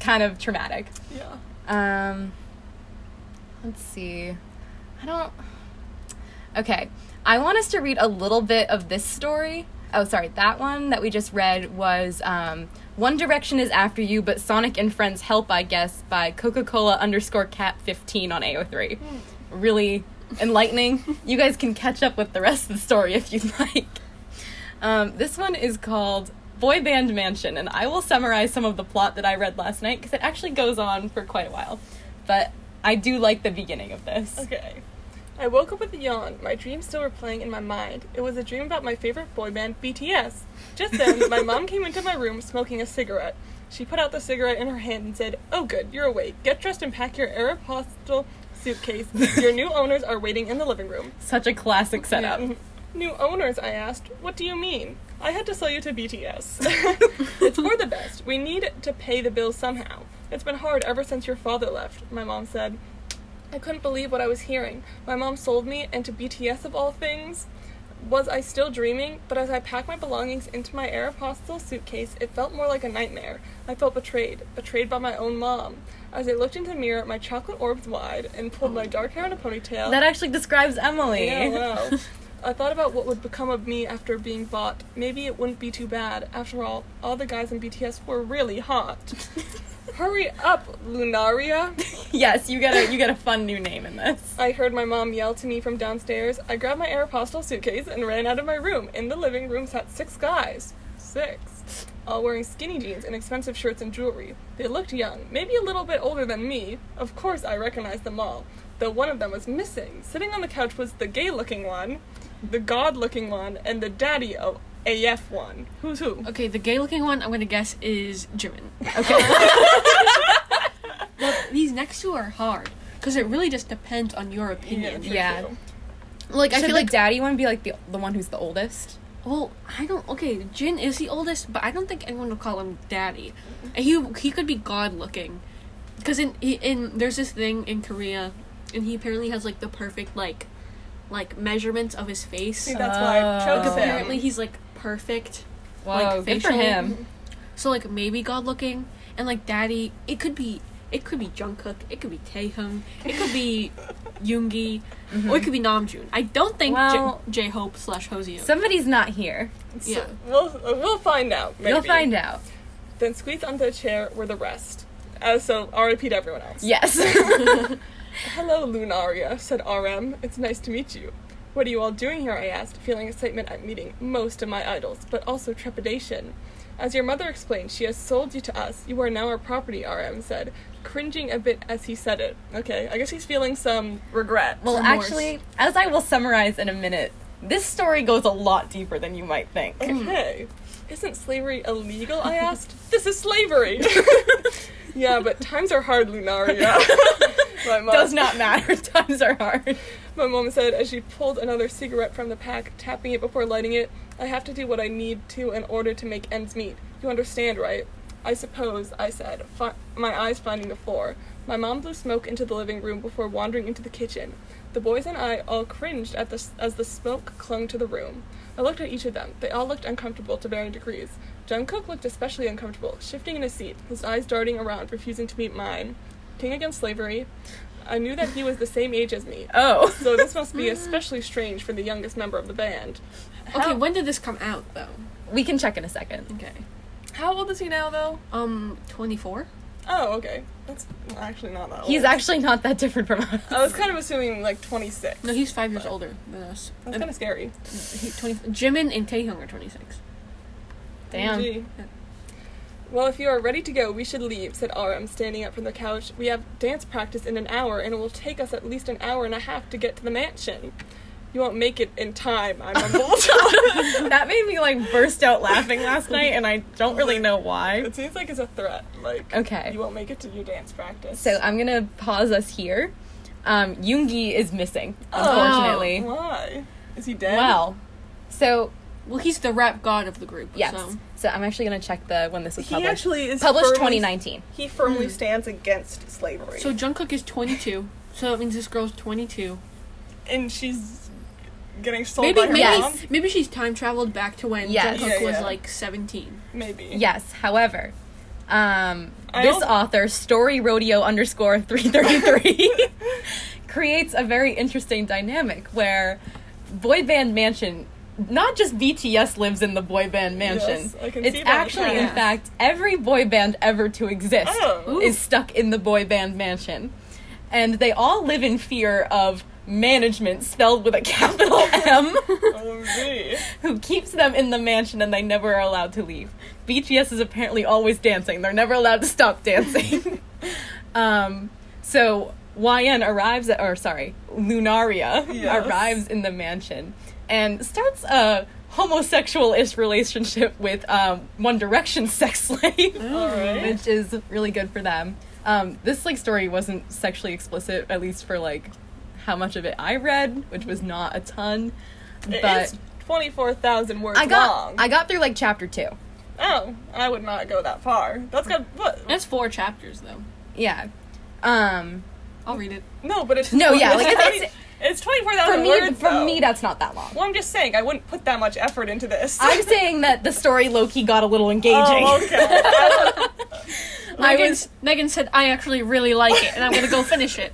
[SPEAKER 1] kind of traumatic.
[SPEAKER 2] Yeah.
[SPEAKER 1] Um, let's see. I don't. Okay, I want us to read a little bit of this story. Oh, sorry, that one that we just read was um, One Direction is After You, but Sonic and Friends Help, I guess, by Coca Cola underscore cat 15 on AO3. Really enlightening. you guys can catch up with the rest of the story if you'd like. Um, this one is called Boy Band Mansion, and I will summarize some of the plot that I read last night because it actually goes on for quite a while. But I do like the beginning of this.
[SPEAKER 2] Okay. I woke up with a yawn. My dreams still were playing in my mind. It was a dream about my favorite boy band, BTS. Just then, my mom came into my room smoking a cigarette. She put out the cigarette in her hand and said, Oh, good, you're awake. Get dressed and pack your Aeropostale suitcase. Your new owners are waiting in the living room.
[SPEAKER 1] Such a classic setup.
[SPEAKER 2] Yeah. New owners, I asked. What do you mean? I had to sell you to BTS. it's for the best. We need to pay the bills somehow. It's been hard ever since your father left, my mom said. I couldn't believe what I was hearing. My mom sold me, and to BTS of all things. Was I still dreaming? But as I packed my belongings into my air Aeropostale suitcase, it felt more like a nightmare. I felt betrayed, betrayed by my own mom. As I looked into the mirror, my chocolate orbs wide and pulled my dark hair in a ponytail.
[SPEAKER 1] That actually describes Emily.
[SPEAKER 2] Yeah, wow. I thought about what would become of me after being bought. Maybe it wouldn't be too bad. After all, all the guys in BTS were really hot. Hurry up, Lunaria.
[SPEAKER 1] yes, you get a you get a fun new name in this.
[SPEAKER 2] I heard my mom yell to me from downstairs. I grabbed my Aeropostale suitcase and ran out of my room. In the living room sat six guys. Six. All wearing skinny jeans and expensive shirts and jewelry. They looked young, maybe a little bit older than me. Of course, I recognized them all, though one of them was missing. Sitting on the couch was the gay looking one, the god looking one, and the daddy of AF one. Who's who?
[SPEAKER 3] Okay, the gay-looking one I'm gonna guess is Jimin.
[SPEAKER 1] Okay.
[SPEAKER 3] Well, these next two are hard because it really just depends on your opinion.
[SPEAKER 2] true,
[SPEAKER 1] Yeah.
[SPEAKER 2] true.
[SPEAKER 3] Like I feel
[SPEAKER 1] the
[SPEAKER 3] like
[SPEAKER 1] daddy one would be like the the one who's the oldest?
[SPEAKER 3] Well, I don't. Okay, Jin is the oldest, but I don't think anyone would call him daddy. And He he could be god looking, because in in there's this thing in Korea, and he apparently has like the perfect like, like measurements of his face.
[SPEAKER 2] See, that's why I
[SPEAKER 1] Oh.
[SPEAKER 2] chose
[SPEAKER 3] Like,
[SPEAKER 2] him.
[SPEAKER 3] apparently he's like perfect.
[SPEAKER 1] Whoa,
[SPEAKER 3] Like,
[SPEAKER 1] good for him.
[SPEAKER 3] So like maybe god looking, and like daddy, it could be It could be Jungkook. It could be Taehyung. It could be Yoongi. Or it could be Namjoon. I don't think
[SPEAKER 1] Well-
[SPEAKER 3] J Hope slash Hoseok.
[SPEAKER 1] Somebody's not here.
[SPEAKER 2] So,
[SPEAKER 3] Yeah.
[SPEAKER 2] we'll we'll find out. Maybe.
[SPEAKER 1] You'll find out.
[SPEAKER 2] Then squeeze onto a chair were the rest. Uh, so R.I.P. to everyone else.
[SPEAKER 1] Yes.
[SPEAKER 2] Hello, Lunaria, said RM. It's nice to meet you. What are you all doing here? I asked, feeling excitement at meeting most of my idols, but also trepidation. As your mother explained, she has sold you to us. You are now our property, RM said, cringing a bit as he said it. Okay, I guess he's feeling some regret.
[SPEAKER 1] well,
[SPEAKER 3] Remorse.
[SPEAKER 1] actually, as I will summarize in a minute, this story goes a lot deeper than you might think.
[SPEAKER 2] Okay. Isn't slavery illegal? I asked. this is slavery. yeah, but times are hard, Lunaria. my mom,
[SPEAKER 1] Does not matter. Times are hard.
[SPEAKER 2] My mom said as she pulled another cigarette from the pack, tapping it before lighting it, I have to do what I need to in order to make ends meet. You understand, right? I suppose, I said, fi- my eyes finding the floor. My mom blew smoke into the living room before wandering into the kitchen. The boys and I all cringed at the, s- as the smoke clung to the room. I looked at each of them. They all looked uncomfortable to varying degrees. Jungkook looked especially uncomfortable, shifting in his seat, his eyes darting around, refusing to meet mine. King against slavery. I knew that he was the same age as me,
[SPEAKER 1] Oh.
[SPEAKER 2] so this must be especially strange for the youngest member of the band.
[SPEAKER 3] okay, when did this come out though?
[SPEAKER 1] We can check in a second.
[SPEAKER 3] Okay.
[SPEAKER 2] how old is he now, though?
[SPEAKER 3] Um, 24?
[SPEAKER 2] Oh, okay. That's actually not that old.
[SPEAKER 1] He's actually not that different from us.
[SPEAKER 2] I was kind of assuming like 26.
[SPEAKER 3] No, he's five years older than us.
[SPEAKER 2] That's kind of scary.
[SPEAKER 3] he, 20, Jimin and Taehyung are 26.
[SPEAKER 1] Damn.
[SPEAKER 2] Well, if you are ready to go, we should leave, said RM, standing up from the couch. We have dance practice in an hour, and it will take us at least an hour and a half to get to the mansion. You won't make it in time, I mumbled.
[SPEAKER 1] that made me like burst out laughing last night, and I don't really know why.
[SPEAKER 2] it seems like it's a threat. Like,
[SPEAKER 1] Okay.
[SPEAKER 2] you won't make it to your dance practice.
[SPEAKER 1] So I'm gonna pause us here. Um, Yoongi is missing,
[SPEAKER 2] Oh,
[SPEAKER 1] unfortunately.
[SPEAKER 2] Why? Is he dead?
[SPEAKER 1] well, so
[SPEAKER 3] Well, he's the rap god of the group.
[SPEAKER 1] yes.
[SPEAKER 3] So.
[SPEAKER 1] So I'm actually gonna check the when this was published.
[SPEAKER 2] He actually is
[SPEAKER 1] published
[SPEAKER 2] firmly-
[SPEAKER 1] 2019.
[SPEAKER 2] He firmly stands against slavery.
[SPEAKER 3] So Jungkook is 22. So that means this girl's 22.
[SPEAKER 2] and she's getting sold
[SPEAKER 3] Maybe
[SPEAKER 2] by her
[SPEAKER 3] maybe,
[SPEAKER 2] mom.
[SPEAKER 3] maybe she's time traveled back to when
[SPEAKER 1] Yes.
[SPEAKER 3] Jungkook
[SPEAKER 2] Yeah,
[SPEAKER 3] was like 17.
[SPEAKER 2] Maybe.
[SPEAKER 1] Yes. However, um,
[SPEAKER 2] I
[SPEAKER 1] this
[SPEAKER 2] also-
[SPEAKER 1] author, Story Rodeo underscore 333, creates a very interesting dynamic where boy band mansion. Not just BTS lives in the boy band mansion.
[SPEAKER 2] Yes, I can
[SPEAKER 1] it's
[SPEAKER 2] see that.
[SPEAKER 1] actually, in
[SPEAKER 3] Yes.
[SPEAKER 1] fact, every boy band ever to exist
[SPEAKER 2] Oh.
[SPEAKER 1] is stuck in the boy band mansion. And they all live in fear of management spelled with a capital M who keeps them in the mansion and they never are allowed to leave. BTS is apparently always dancing. They're never allowed to stop dancing. um, so YN arrives at, or sorry, Lunaria
[SPEAKER 2] Yes.
[SPEAKER 1] arrives in the mansion and starts a homosexual-ish relationship with um, One Direction sex slave,
[SPEAKER 2] Alright.
[SPEAKER 1] which is really good for them. Um, this like story wasn't sexually explicit, at least for like how much of it I read, which was not a ton.
[SPEAKER 2] It
[SPEAKER 1] But
[SPEAKER 2] is 24,000 words
[SPEAKER 1] I got
[SPEAKER 2] long.
[SPEAKER 1] I got through like chapter two.
[SPEAKER 2] oh, I would not go that far. That's got what?
[SPEAKER 3] That's four chapters though.
[SPEAKER 1] Yeah. Um
[SPEAKER 3] I'll read it.
[SPEAKER 2] No, but it's
[SPEAKER 1] No, yeah, like, it's-
[SPEAKER 2] 20 it's 24,000 words.
[SPEAKER 1] for
[SPEAKER 2] though.
[SPEAKER 1] me that's not that long.
[SPEAKER 2] Well, I'm just saying, I wouldn't put that much effort into this.
[SPEAKER 1] I'm saying that the story lowkey got a little engaging.
[SPEAKER 2] Oh, okay. I
[SPEAKER 1] I
[SPEAKER 3] Megan,
[SPEAKER 1] was
[SPEAKER 3] Megan said, I actually really like it, and I'm gonna go finish it.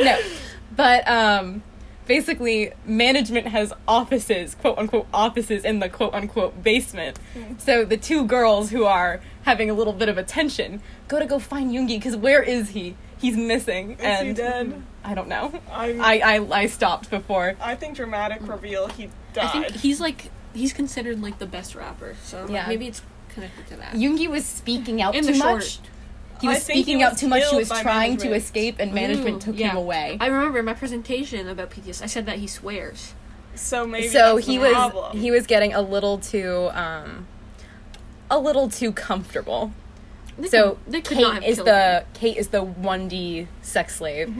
[SPEAKER 1] no. But um basically management has offices, quote unquote offices in the quote unquote basement. So the two girls who are having a little bit of attention go to go find Yoongi because where is he? He's missing.
[SPEAKER 2] Is
[SPEAKER 1] and
[SPEAKER 2] he dead?
[SPEAKER 1] I don't know.
[SPEAKER 2] I'm,
[SPEAKER 1] I, I I stopped before.
[SPEAKER 2] I think dramatic reveal, he died.
[SPEAKER 3] I think he's like he's considered like the best rapper, so
[SPEAKER 1] Yeah.
[SPEAKER 3] maybe it's connected to that.
[SPEAKER 1] Yoongi was speaking out
[SPEAKER 3] In
[SPEAKER 1] too
[SPEAKER 3] the
[SPEAKER 1] much. He was
[SPEAKER 2] I think he
[SPEAKER 1] speaking
[SPEAKER 2] was
[SPEAKER 1] out too much. He was
[SPEAKER 2] by
[SPEAKER 1] trying to escape, and management
[SPEAKER 3] Ooh,
[SPEAKER 1] took
[SPEAKER 3] yeah.
[SPEAKER 1] him away.
[SPEAKER 3] I remember in my presentation about PTS, I said that he swears.
[SPEAKER 2] so maybe
[SPEAKER 1] so
[SPEAKER 2] that's
[SPEAKER 1] he
[SPEAKER 2] the
[SPEAKER 1] was
[SPEAKER 2] problem.
[SPEAKER 1] he was getting a little too um a little too comfortable.
[SPEAKER 3] They
[SPEAKER 1] so
[SPEAKER 3] could, they could not have
[SPEAKER 1] Kate is the
[SPEAKER 3] him.
[SPEAKER 1] Kate is the one D sex slave.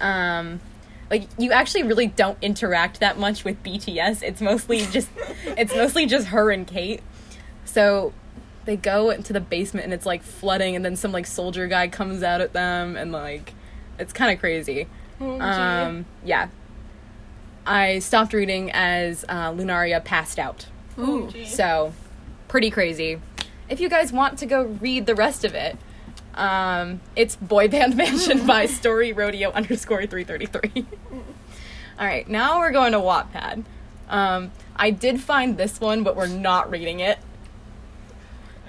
[SPEAKER 1] Um, like you actually really don't interact that much with BTS. It's mostly just it's mostly just her and Kate. So they go into the basement and it's like flooding, and then some like soldier guy comes out at them, and like it's kind of crazy.
[SPEAKER 2] Oh.
[SPEAKER 1] Um, yeah. I stopped reading as uh, Lunaria passed out.
[SPEAKER 2] Oh,
[SPEAKER 3] Ooh.
[SPEAKER 1] So, pretty crazy. If you guys want to go read the rest of it, Um, it's Boy Band Mansion by Story Rodeo underscore 333. All right, now we're going to Wattpad. Um, I did find this one, but we're not reading it.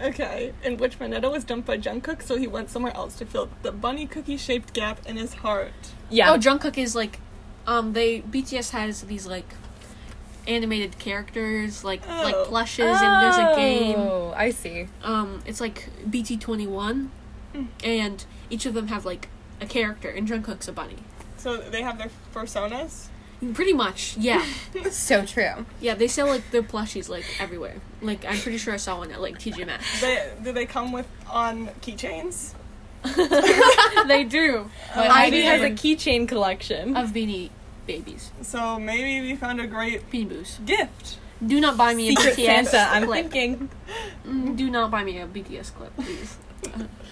[SPEAKER 2] Okay, in which Mineta was dumped by Jungkook, so he went somewhere else to fill the bunny cookie shaped gap in his heart.
[SPEAKER 1] Yeah.
[SPEAKER 3] Oh, Jungkook is like, um, they BTS has these like animated characters, like like
[SPEAKER 2] Oh.
[SPEAKER 3] plushes, and there's a game.
[SPEAKER 1] Oh, I see.
[SPEAKER 3] Um, it's like BT twenty one,
[SPEAKER 2] Mm.
[SPEAKER 3] and each of them have like a character, and Jungkook's a bunny.
[SPEAKER 2] So they have their personas.
[SPEAKER 3] Pretty much, yeah,
[SPEAKER 1] So true.
[SPEAKER 3] yeah. They sell like their plushies like everywhere. Like I'm pretty sure I saw one at like TJ Maxx.
[SPEAKER 2] They, do they come with on keychains?
[SPEAKER 3] they do. But
[SPEAKER 1] Ivy has a keychain collection.
[SPEAKER 3] of beanie babies,
[SPEAKER 2] So maybe we found a great
[SPEAKER 3] beanie boos.
[SPEAKER 2] gift.
[SPEAKER 3] Do not buy me a
[SPEAKER 1] Secret
[SPEAKER 3] BTS
[SPEAKER 1] Santa, I'm
[SPEAKER 3] clip.
[SPEAKER 1] thinking.
[SPEAKER 3] Mm, Do not buy me a BTS clip, please.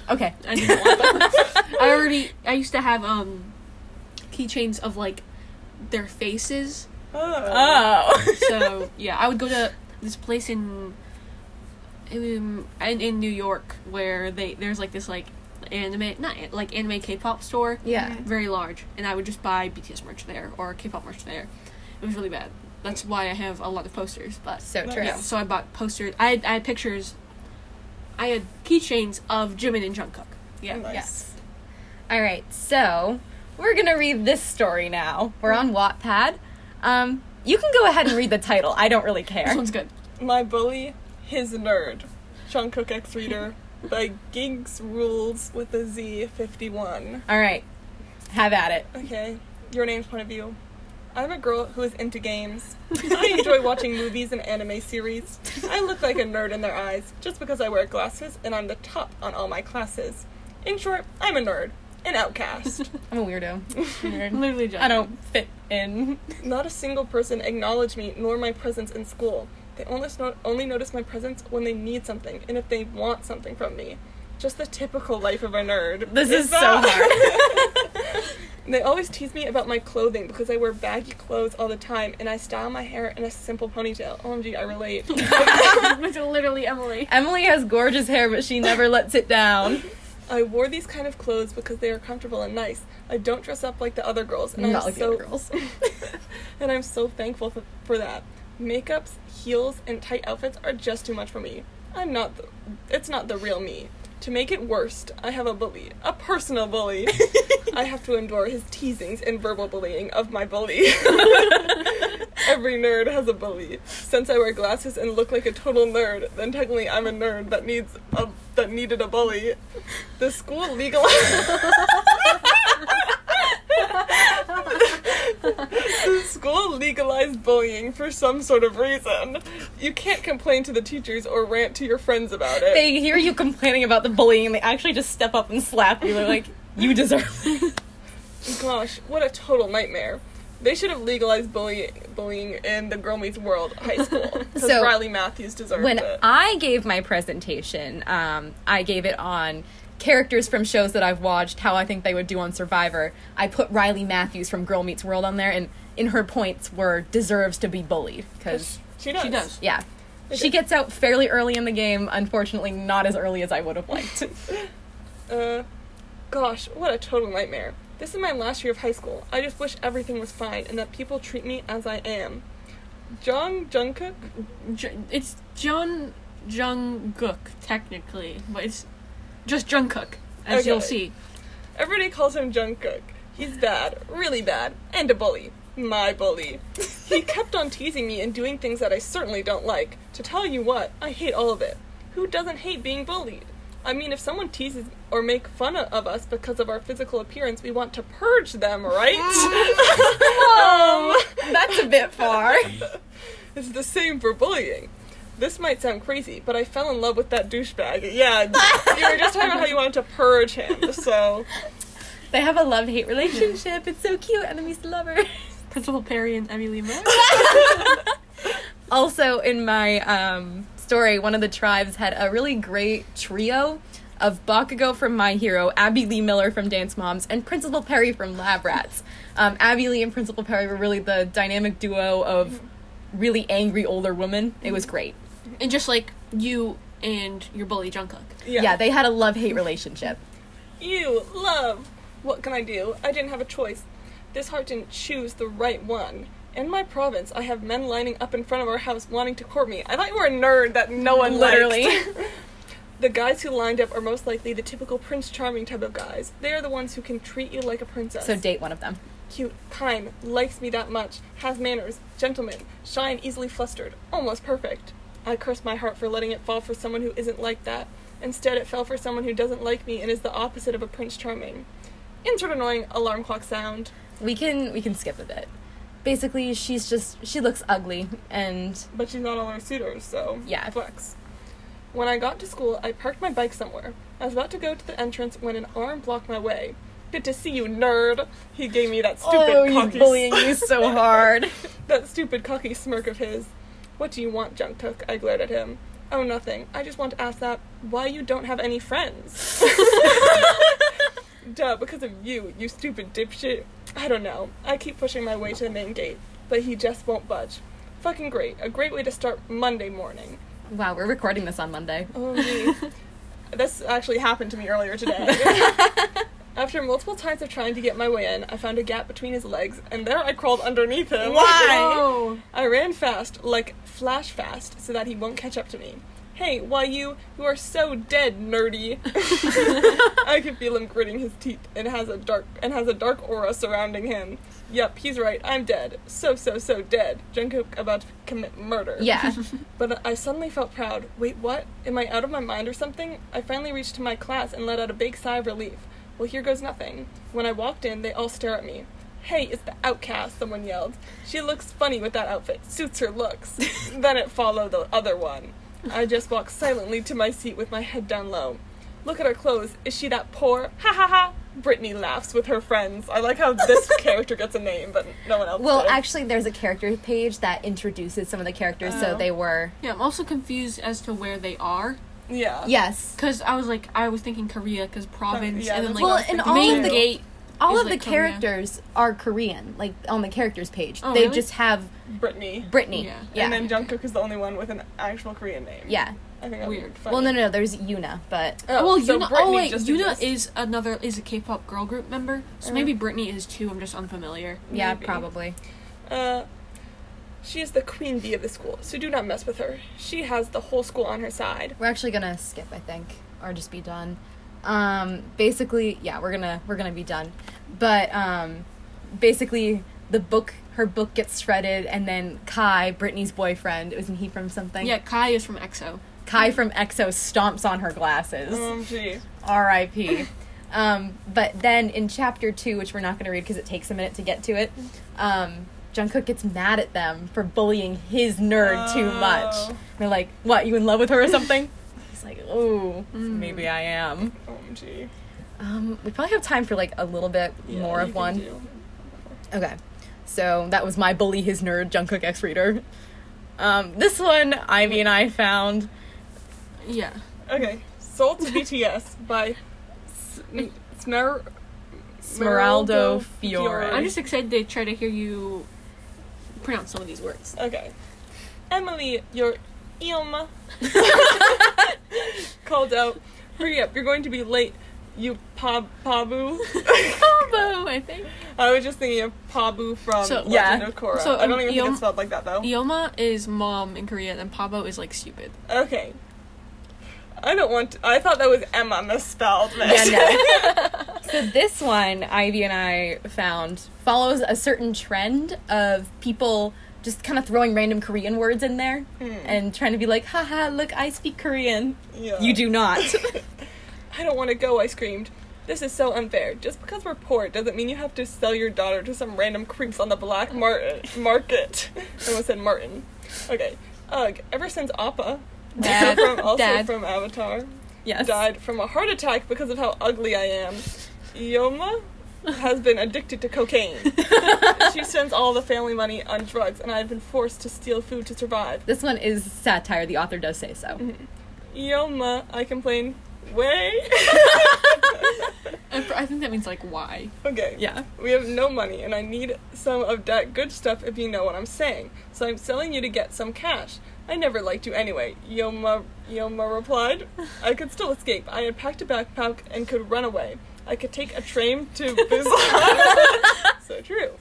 [SPEAKER 1] Okay.
[SPEAKER 3] I didn't want that. I already. I used to have um keychains of like their faces.
[SPEAKER 2] Oh.
[SPEAKER 1] Oh.
[SPEAKER 3] So yeah, I would go to this place in in in, in New York where they there's like this like anime not like anime K-pop store.
[SPEAKER 1] yeah.
[SPEAKER 3] Very large, and I would just buy BTS merch there or K-pop merch there. It was really bad. That's why I have a lot of posters. But
[SPEAKER 1] So true.
[SPEAKER 3] yeah, so I bought posters. I I had pictures. I had keychains of Jimin and Jungkook. Yeah.
[SPEAKER 2] Nice.
[SPEAKER 1] Yes. All right, so we're gonna read this story now. We're on Wattpad. Um, you can go ahead and read the title. I don't really care.
[SPEAKER 3] This one's good.
[SPEAKER 2] My bully, his nerd. Jungkook X Reader by Gigs Rules with a Z 51.
[SPEAKER 1] All right, have at it.
[SPEAKER 2] Okay, your name's point of view. I'm a girl who is into games. I enjoy watching movies and anime series. I look like a nerd in their eyes just because I wear glasses and I'm the top on all my classes. In short, I'm a nerd, an outcast.
[SPEAKER 1] I'm a weirdo.
[SPEAKER 3] Literally, just
[SPEAKER 1] I don't fit in.
[SPEAKER 2] Not a single person acknowledged me nor my presence in school. They only, only notice my presence when they need something and if they want something from me. Just the typical life of a nerd.
[SPEAKER 1] This is so
[SPEAKER 2] hard. They always tease me about my clothing because I wear baggy clothes all the time and I style my hair in a simple ponytail. OMG, I relate.
[SPEAKER 3] It's literally Emily.
[SPEAKER 1] Emily has gorgeous hair, but she never lets it down.
[SPEAKER 2] I wore these kind of clothes because they are comfortable and nice. I don't dress up like the other girls, and
[SPEAKER 1] Not
[SPEAKER 2] I'm
[SPEAKER 1] like the
[SPEAKER 2] so
[SPEAKER 1] other girls.
[SPEAKER 2] and I'm so thankful for, for that. Makeups, heels, and tight outfits are just too much for me. I'm not. The, it's not the real me. To make it worse, I have a bully, a personal bully. I have to endure his teasings and verbal bullying of my bully. Every nerd has a bully. Since I wear glasses and look like a total nerd, then technically I'm a nerd that needs a that needed a bully. The school legalized. the school legalized bullying for some sort of reason. You can't complain to the teachers or rant to your friends about it.
[SPEAKER 1] They hear you complaining about the bullying, and they actually just step up and slap you. They're like, "You deserve it."
[SPEAKER 2] Gosh, what a total nightmare. They should have legalized bullying, bullying in the Girl Meets World high school.
[SPEAKER 1] So,
[SPEAKER 2] Riley Matthews deserved
[SPEAKER 1] when
[SPEAKER 2] it.
[SPEAKER 1] I gave my presentation, um, I gave it on characters from shows that I've watched, how I think they would do on Survivor. I put Riley Matthews from Girl Meets World on there, and in her points were deserves to be bullied because
[SPEAKER 2] she does.
[SPEAKER 3] She does.
[SPEAKER 1] yeah, she gets out fairly early in the game. Unfortunately, not as early as I would have liked.
[SPEAKER 2] Uh, gosh, what a total nightmare. This is my last year of high school. I just wish everything was fine and that people treat me as I am. Jung Jungkook?
[SPEAKER 3] J- it's John Jungkook technically, but it's just Jungkook, as
[SPEAKER 2] Okay.
[SPEAKER 3] you'll see.
[SPEAKER 2] Everybody calls him Jungkook. He's bad, really bad, and a bully. My bully. he kept on teasing me and doing things that I certainly don't like. To tell you what, I hate all of it. Who doesn't hate being bullied? I mean, if someone teases or make fun of us because of our physical appearance, we want to purge them, right? um,
[SPEAKER 1] That's a bit far.
[SPEAKER 2] it's the same for bullying. This might sound crazy, but I fell in love with that douchebag. Yeah, you were just talking about how you wanted to purge him, so.
[SPEAKER 1] They have a love hate relationship. It's so cute. Enemies to lovers.
[SPEAKER 3] Principal Perry and Emily Moore.
[SPEAKER 1] also in my um, story one of the tribes had a really great trio of bakugo from my hero abby lee miller from dance moms and principal perry from lab rats um, abby lee and principal perry were really the dynamic duo of really angry older women it was great
[SPEAKER 3] and just like you and your bully Jungkook.
[SPEAKER 1] yeah, they had a love-hate relationship
[SPEAKER 2] You, love! What can I do? I didn't have a choice. This heart didn't choose the right one. In my province, I have men lining up in front of our house wanting to court me. I thought you were a nerd that no one
[SPEAKER 1] Literally.
[SPEAKER 2] liked. the guys who lined up are most likely the typical Prince Charming type of guys. They are the ones who can treat you like a princess.
[SPEAKER 1] So date one of them.
[SPEAKER 2] Cute, kind, likes me that much, has manners, gentleman, shy and easily flustered, almost perfect. I curse my heart for letting it fall for someone who isn't like that. Instead, it fell for someone who doesn't like me and is the opposite of a Prince Charming. Insert annoying alarm clock sound.
[SPEAKER 1] We can we can skip a bit. Basically, she's just she looks ugly and
[SPEAKER 2] But she's not all our suitors, so
[SPEAKER 1] Yeah.
[SPEAKER 2] flex. When I got to school, I parked my bike somewhere. I was about to go to the entrance when an arm blocked my way. Good to see you, nerd. He gave me that stupid
[SPEAKER 1] oh, he's
[SPEAKER 2] cocky
[SPEAKER 1] bullying you so hard.
[SPEAKER 2] that stupid cocky smirk of his. What do you want, Jungkook? I glared at him. Oh, nothing. I just want to ask that why you don't have any friends. Duh, because of you, you stupid dipshit. I don't know. I keep pushing my way to the main gate, but he just won't budge. Fucking great. A great way to start Monday morning.
[SPEAKER 1] wow, we're recording this on Monday.
[SPEAKER 2] Oh, me. this actually happened to me earlier today. After multiple times of trying to get my way in, I found a gap between his legs, and there I crawled underneath him.
[SPEAKER 1] Why?
[SPEAKER 2] I ran fast, like flash fast, so that he won't catch up to me. Hey, why you you are so dead, nerdy. I can feel him gritting his teeth and has a dark and has a dark aura surrounding him. Yep, he's right. I'm dead. So so so dead. Jungkook about to commit murder.
[SPEAKER 1] Yeah.
[SPEAKER 2] But I suddenly felt proud. Wait, what? Am I out of my mind or something? I finally reached to my class and let out a big sigh of relief. Well, here goes nothing. When I walked in, they all stare at me. Hey, it's the outcast, someone yelled. She looks funny with that outfit. Suits her looks. then it followed the other one. I just walked silently to my seat with my head down low. Look at her clothes. Is she that poor? Ha ha ha! Brittany laughs with her friends. I like how this character gets a name, but no one else.
[SPEAKER 1] Well,
[SPEAKER 2] did.
[SPEAKER 1] actually, there's a character page that introduces some of the characters, so
[SPEAKER 2] Oh.
[SPEAKER 1] they were.
[SPEAKER 3] Yeah, I'm also confused as to where they are.
[SPEAKER 2] yeah.
[SPEAKER 1] Yes.
[SPEAKER 3] Because I was like, I was thinking Korea because province,
[SPEAKER 2] yeah,
[SPEAKER 3] and then like
[SPEAKER 1] Well, and all
[SPEAKER 3] main
[SPEAKER 1] the
[SPEAKER 3] gate.
[SPEAKER 1] All
[SPEAKER 3] is,
[SPEAKER 1] of the
[SPEAKER 3] like, Korea.
[SPEAKER 1] characters are Korean, like on the characters page.
[SPEAKER 3] Oh,
[SPEAKER 1] they
[SPEAKER 3] really?
[SPEAKER 1] just have
[SPEAKER 2] Brittany.
[SPEAKER 1] Brittany.
[SPEAKER 3] Yeah.
[SPEAKER 1] Yeah.
[SPEAKER 2] And then Jungkook is the only one with an actual Korean name.
[SPEAKER 1] yeah.
[SPEAKER 2] I think
[SPEAKER 3] Weird.
[SPEAKER 2] Funny.
[SPEAKER 1] Well, no, no, no. There's Yuna, but
[SPEAKER 2] Oh,
[SPEAKER 3] well,
[SPEAKER 2] so
[SPEAKER 3] Yuna. Oh wait,
[SPEAKER 2] just
[SPEAKER 3] Yuna
[SPEAKER 2] exists.
[SPEAKER 3] is another is a K-pop girl group member. So
[SPEAKER 2] Uh.
[SPEAKER 3] maybe Britney is too. I'm just unfamiliar.
[SPEAKER 1] yeah,
[SPEAKER 2] Maybe.
[SPEAKER 1] probably.
[SPEAKER 2] Uh, she is the queen bee of the school, so do not mess with her. She has the whole school on her side.
[SPEAKER 1] We're actually gonna skip, I think, or just be done. Um, basically, yeah, we're gonna we're gonna be done. But um, basically, the book, her book gets shredded, and then Kai, Brittany's boyfriend, wasn't he from something?
[SPEAKER 3] Yeah, Kai is from EXO.
[SPEAKER 1] Kai from EXO stomps on her glasses. R.I.P. um, but then in chapter two, which we're not going to read because it takes a minute to get to it, um, Jungkook gets mad at them for bullying his nerd too much.
[SPEAKER 2] Oh.
[SPEAKER 1] They're like, "What? You in love with her or something?" He's like, "Oh,
[SPEAKER 3] Mm.
[SPEAKER 1] maybe I am."
[SPEAKER 2] OMG.
[SPEAKER 1] Um, we probably have time for like a little bit
[SPEAKER 2] Yeah,
[SPEAKER 1] more of one.
[SPEAKER 2] do.
[SPEAKER 1] Okay, so that was my bully his nerd Jungkook X reader. Um, this one Ivy and I found.
[SPEAKER 3] Yeah.
[SPEAKER 2] Okay. Sold to BTS by S- Smer-
[SPEAKER 1] Smeraldo Fiore.
[SPEAKER 3] I'm just excited to try to hear you pronounce some of these words.
[SPEAKER 2] Okay. Emily, your Ilma called out, Hurry up, you're going to be late, you Pab- Pabu.
[SPEAKER 3] Combo, I think.
[SPEAKER 2] I was just thinking of Pabu from
[SPEAKER 3] So-
[SPEAKER 2] Legend
[SPEAKER 1] Yeah.
[SPEAKER 2] of Korra.
[SPEAKER 3] So,
[SPEAKER 2] I don't
[SPEAKER 3] um,
[SPEAKER 2] even think it's spelled like that though.
[SPEAKER 3] Ioma is mom in Korean, and Pabo is like stupid.
[SPEAKER 2] Okay. I don't want to, I thought that was Emma misspelled.
[SPEAKER 1] Yeah, no. so this one, Ivy and I found follows a certain trend of people just kind of throwing random Korean words in there
[SPEAKER 2] Hmm.
[SPEAKER 1] and trying to be like, haha, look, I speak Korean.
[SPEAKER 2] Yeah.
[SPEAKER 1] You do not.
[SPEAKER 2] I don't want to go, I screamed. This is so unfair. Just because we're poor doesn't mean you have to sell your daughter to some random creeps on the black mar- market. I almost said Martin. Okay. Ugh, ever since Appa,
[SPEAKER 1] Dad.
[SPEAKER 2] from, also
[SPEAKER 3] Dad.
[SPEAKER 2] from Avatar,
[SPEAKER 1] yes.
[SPEAKER 2] died from a heart attack because of how ugly I am, Yoma has been addicted to cocaine. she spends all the family money on drugs, and I've been forced to steal food to survive.
[SPEAKER 1] This one is satire. The author does say so.
[SPEAKER 2] Mm-hmm. Yoma, I complain. Way.
[SPEAKER 3] I, I think that means like why.
[SPEAKER 2] okay.
[SPEAKER 1] Yeah.
[SPEAKER 2] We have no money, and I need some of that good stuff if you know what I'm saying. So I'm selling you to get some cash. I never liked you anyway, Yoma, Yoma replied. I could still escape. I had packed a backpack and could run away. I could take a train to Busan. so true.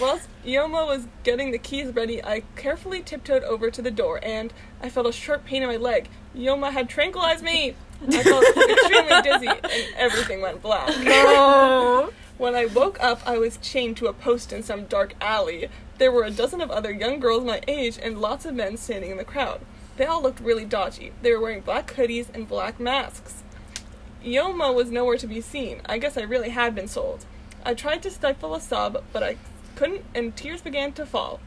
[SPEAKER 2] Whilst Yoma was getting the keys ready, I carefully tiptoed over to the door and I felt a sharp pain in my leg. Yoma had tranquilized me. I felt extremely dizzy and everything went black.
[SPEAKER 1] No.
[SPEAKER 2] When I woke up, I was chained to a post in some dark alley. There were a dozen of other young girls my age and lots of men standing in the crowd. They all looked really dodgy. They were wearing black hoodies and black masks. Yoma was nowhere to be seen. I guess I really had been sold. I tried to stifle a sob, but I couldn't, and tears began to fall.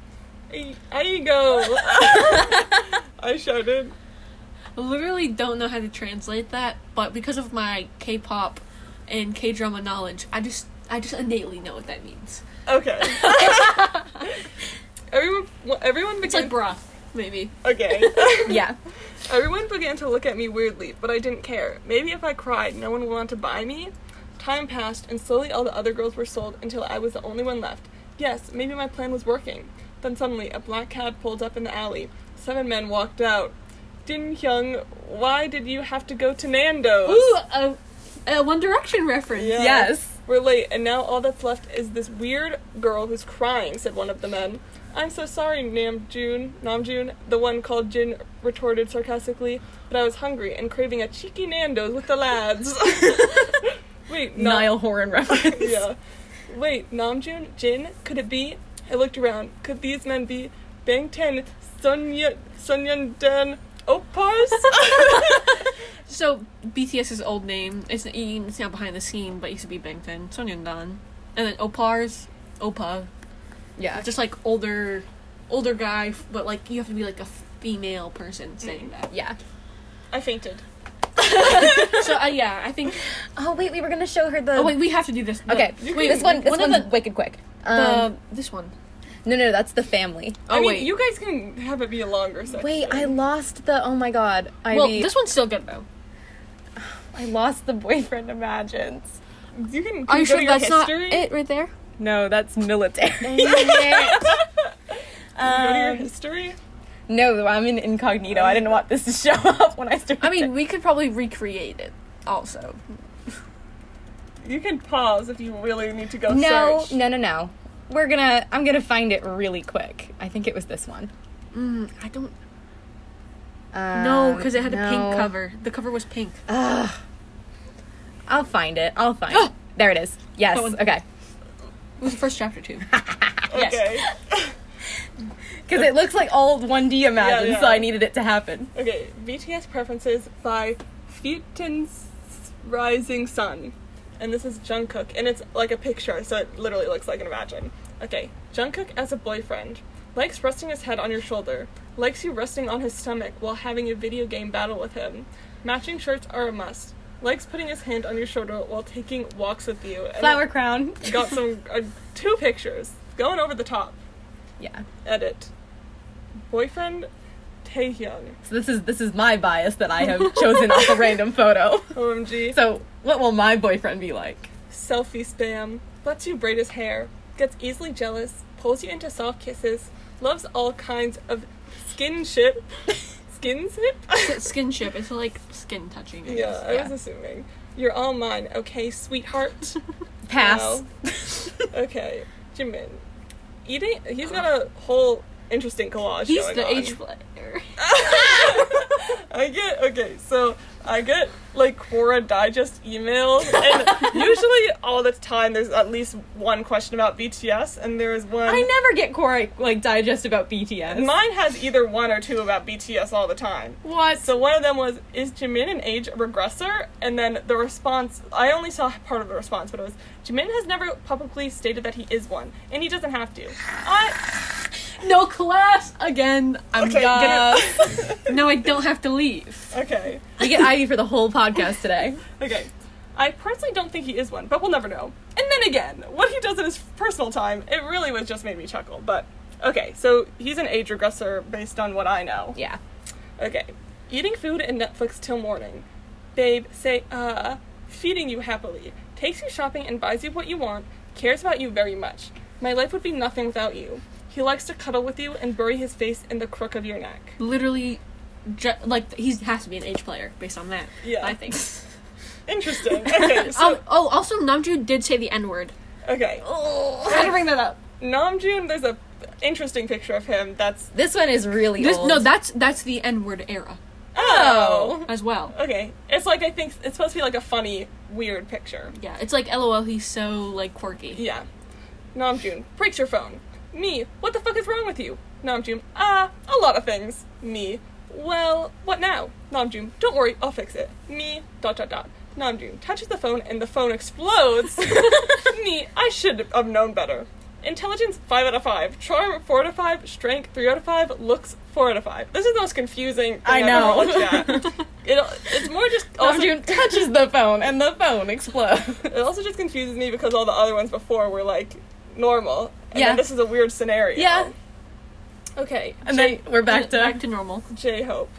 [SPEAKER 2] "Ay- Aigo! I shouted.
[SPEAKER 3] I literally don't know how to translate that, but because of my K-pop and K-drama knowledge, I just I just innately know what that means.
[SPEAKER 2] Okay. everyone, well, everyone
[SPEAKER 3] It's like bruh, maybe.
[SPEAKER 2] okay.
[SPEAKER 1] Yeah.
[SPEAKER 2] Everyone began to look at me weirdly, but I didn't care. Maybe if I cried, no one would want to buy me? Time passed, and slowly all the other girls were sold until I was the only one left. Yes, maybe my plan was working. Then suddenly, a black cab pulled up in the alley. Seven men walked out. Jin Hyung, why did you have to go to Nando's?
[SPEAKER 3] Ooh, a, a One Direction reference.
[SPEAKER 2] Yeah.
[SPEAKER 1] Yes.
[SPEAKER 2] We're late, and now all that's left is this weird girl who's crying, said one of the men. I'm so sorry, Namjoon, Namjoon, the one called Jin retorted sarcastically, but I was hungry and craving a cheeky Nando's with the lads. Wait, Nam-
[SPEAKER 1] Niall Horan reference.
[SPEAKER 2] yeah. Wait, Namjoon, Jin, could it be? I looked around. Could these men be Bangtan, Sonya, Sonyeondan, Opars?
[SPEAKER 3] So BTS's old name is it's now behind the scene, but it used to be Bangtan, Sonyeondan, and then Opar's Opa,
[SPEAKER 1] Yeah.
[SPEAKER 3] just like older, older guy, but like you have to be like a female person saying that.
[SPEAKER 1] yeah.
[SPEAKER 2] I fainted.
[SPEAKER 3] So uh, yeah, I think.
[SPEAKER 1] Oh wait, we were gonna show her the.
[SPEAKER 3] Oh wait, we have to do this. The-
[SPEAKER 1] Okay,
[SPEAKER 3] wait,
[SPEAKER 1] this one. This
[SPEAKER 3] one
[SPEAKER 1] one's
[SPEAKER 3] the,
[SPEAKER 1] wicked quick.
[SPEAKER 3] the
[SPEAKER 1] Um,
[SPEAKER 3] this one.
[SPEAKER 1] no, no, that's the family.
[SPEAKER 3] Oh
[SPEAKER 2] I mean,
[SPEAKER 3] wait,
[SPEAKER 2] you guys can have it be a longer section.
[SPEAKER 1] Wait, I lost the. Oh my god, Ivy.
[SPEAKER 3] well, this one's still good though.
[SPEAKER 1] I lost the boyfriend imagines.
[SPEAKER 2] You can, can
[SPEAKER 3] Are you
[SPEAKER 2] you
[SPEAKER 3] sure
[SPEAKER 2] to your
[SPEAKER 3] that's not it right there?
[SPEAKER 1] No, that's military.
[SPEAKER 2] Can you go to your
[SPEAKER 1] um,
[SPEAKER 2] history?
[SPEAKER 1] no, I'm in incognito. I didn't want this to show up when I started.
[SPEAKER 3] I mean, we could probably recreate it. Also,
[SPEAKER 2] You can pause if you really need to go
[SPEAKER 1] no,
[SPEAKER 2] search.
[SPEAKER 1] no, no, no. We're gonna. I'm gonna find it really quick. I think it was this one.
[SPEAKER 3] mm, I don't know
[SPEAKER 1] Um,
[SPEAKER 3] because it had a pink cover. The cover was pink.
[SPEAKER 1] Ugh. I'll find it. I'll find it. There it is. Yes. Okay.
[SPEAKER 3] It was the first chapter too.
[SPEAKER 2] Okay.
[SPEAKER 1] Because it looks like all 1D Imagine,
[SPEAKER 2] Yeah,
[SPEAKER 1] so. I needed it to happen.
[SPEAKER 2] okay. BTS preferences by Futon's Rising Sun. And this is Jungkook, and it's like a picture, so it literally looks like an imagine. Okay, Jungkook as a boyfriend likes resting his head on your shoulder, likes you resting on his stomach while having a video game battle with him. Matching shirts are a must. Likes putting his hand on your shoulder while taking walks with you. And
[SPEAKER 1] Flower crown.
[SPEAKER 2] got some uh, two pictures going over the top.
[SPEAKER 1] Yeah.
[SPEAKER 2] Edit. Boyfriend Taehyung.
[SPEAKER 1] So this is this is my bias that I have chosen off a random photo.
[SPEAKER 2] OMG.
[SPEAKER 1] So what will my boyfriend be like?
[SPEAKER 2] Selfie spam. Lets you braid his hair. Gets easily jealous. Pulls you into soft kisses. Loves all kinds of skinship. Skinship?
[SPEAKER 3] Skinship. It's like skin touching. I
[SPEAKER 2] yeah,
[SPEAKER 3] guess.
[SPEAKER 2] I
[SPEAKER 1] yeah.
[SPEAKER 2] was assuming. You're all mine, okay, sweetheart?
[SPEAKER 1] Pass.
[SPEAKER 2] Okay, Jimin. Eating. He's got a uh-huh. whole interesting collage.
[SPEAKER 3] He's the
[SPEAKER 2] on.
[SPEAKER 3] age player.
[SPEAKER 2] I get okay, so I get like Quora Digest emails, and usually all the time there's at least one question about BTS, and there is one.
[SPEAKER 1] I never get Quora like digest about BTS.
[SPEAKER 2] Mine has either one or two about BTS all the time.
[SPEAKER 1] what?
[SPEAKER 2] So one of them was, "Is Jimin an age regressor?" And then the response, I only saw part of the response, but it was, "Jimin has never publicly stated that he is one, and he doesn't have to." I
[SPEAKER 3] no class again. I'm
[SPEAKER 2] okay, it.
[SPEAKER 3] no, I don't have to leave.
[SPEAKER 2] okay.
[SPEAKER 1] we get Ivy for the whole podcast today.
[SPEAKER 2] Okay. I personally don't think he is one, but we'll never know. And then again, what he does in his personal time, it really was just made me chuckle. But okay, so he's an age regressor based on what I know.
[SPEAKER 1] Yeah.
[SPEAKER 2] Okay. Eating food and Netflix till morning. Babe, say, uh, feeding you happily. Takes you shopping and buys you what you want. Cares about you very much. My life would be nothing without you. He likes to cuddle with you and bury his face in the crook of your neck.
[SPEAKER 3] Literally, ju- like he has to be an age player based on that.
[SPEAKER 2] Yeah.
[SPEAKER 3] I think.
[SPEAKER 2] Interesting. Okay, so
[SPEAKER 3] um, oh, also Namjoon did say the N word.
[SPEAKER 2] okay.
[SPEAKER 1] Oh.
[SPEAKER 3] I had to bring that up.
[SPEAKER 2] Namjoon, there's a interesting picture of him. That's
[SPEAKER 1] This one is really
[SPEAKER 3] This,
[SPEAKER 1] old.
[SPEAKER 3] no, that's that's the N word era
[SPEAKER 2] oh.
[SPEAKER 3] as well.
[SPEAKER 2] Okay, it's like I think it's supposed to be like a funny, weird picture.
[SPEAKER 3] Yeah, it's like LOL. He's so like quirky.
[SPEAKER 2] Yeah. Namjoon, breaks your phone. Me, what the fuck is wrong with you? Namjoon, ah, a lot of things. Me, well, what now? Namjoon, don't worry, I'll fix it. Me, dot dot dot. Namjoon touches the phone and the phone explodes. Me, I should have known better. Intelligence 5 out of 5. Charm 4 out of 5. Strength 3 out of 5. Looks 4 out of 5. This is the most confusing
[SPEAKER 1] I
[SPEAKER 2] I've
[SPEAKER 1] know.
[SPEAKER 2] ever looked at. It, it's more just. Also,
[SPEAKER 1] Namjoon touches the phone and the phone explodes.
[SPEAKER 2] it also just confuses me because all the other ones before were like normal. And
[SPEAKER 1] Yeah.
[SPEAKER 2] this is a weird scenario.
[SPEAKER 1] Yeah.
[SPEAKER 2] Okay.
[SPEAKER 1] And
[SPEAKER 2] J-
[SPEAKER 1] then we're back to
[SPEAKER 3] back to normal.
[SPEAKER 2] J Hope.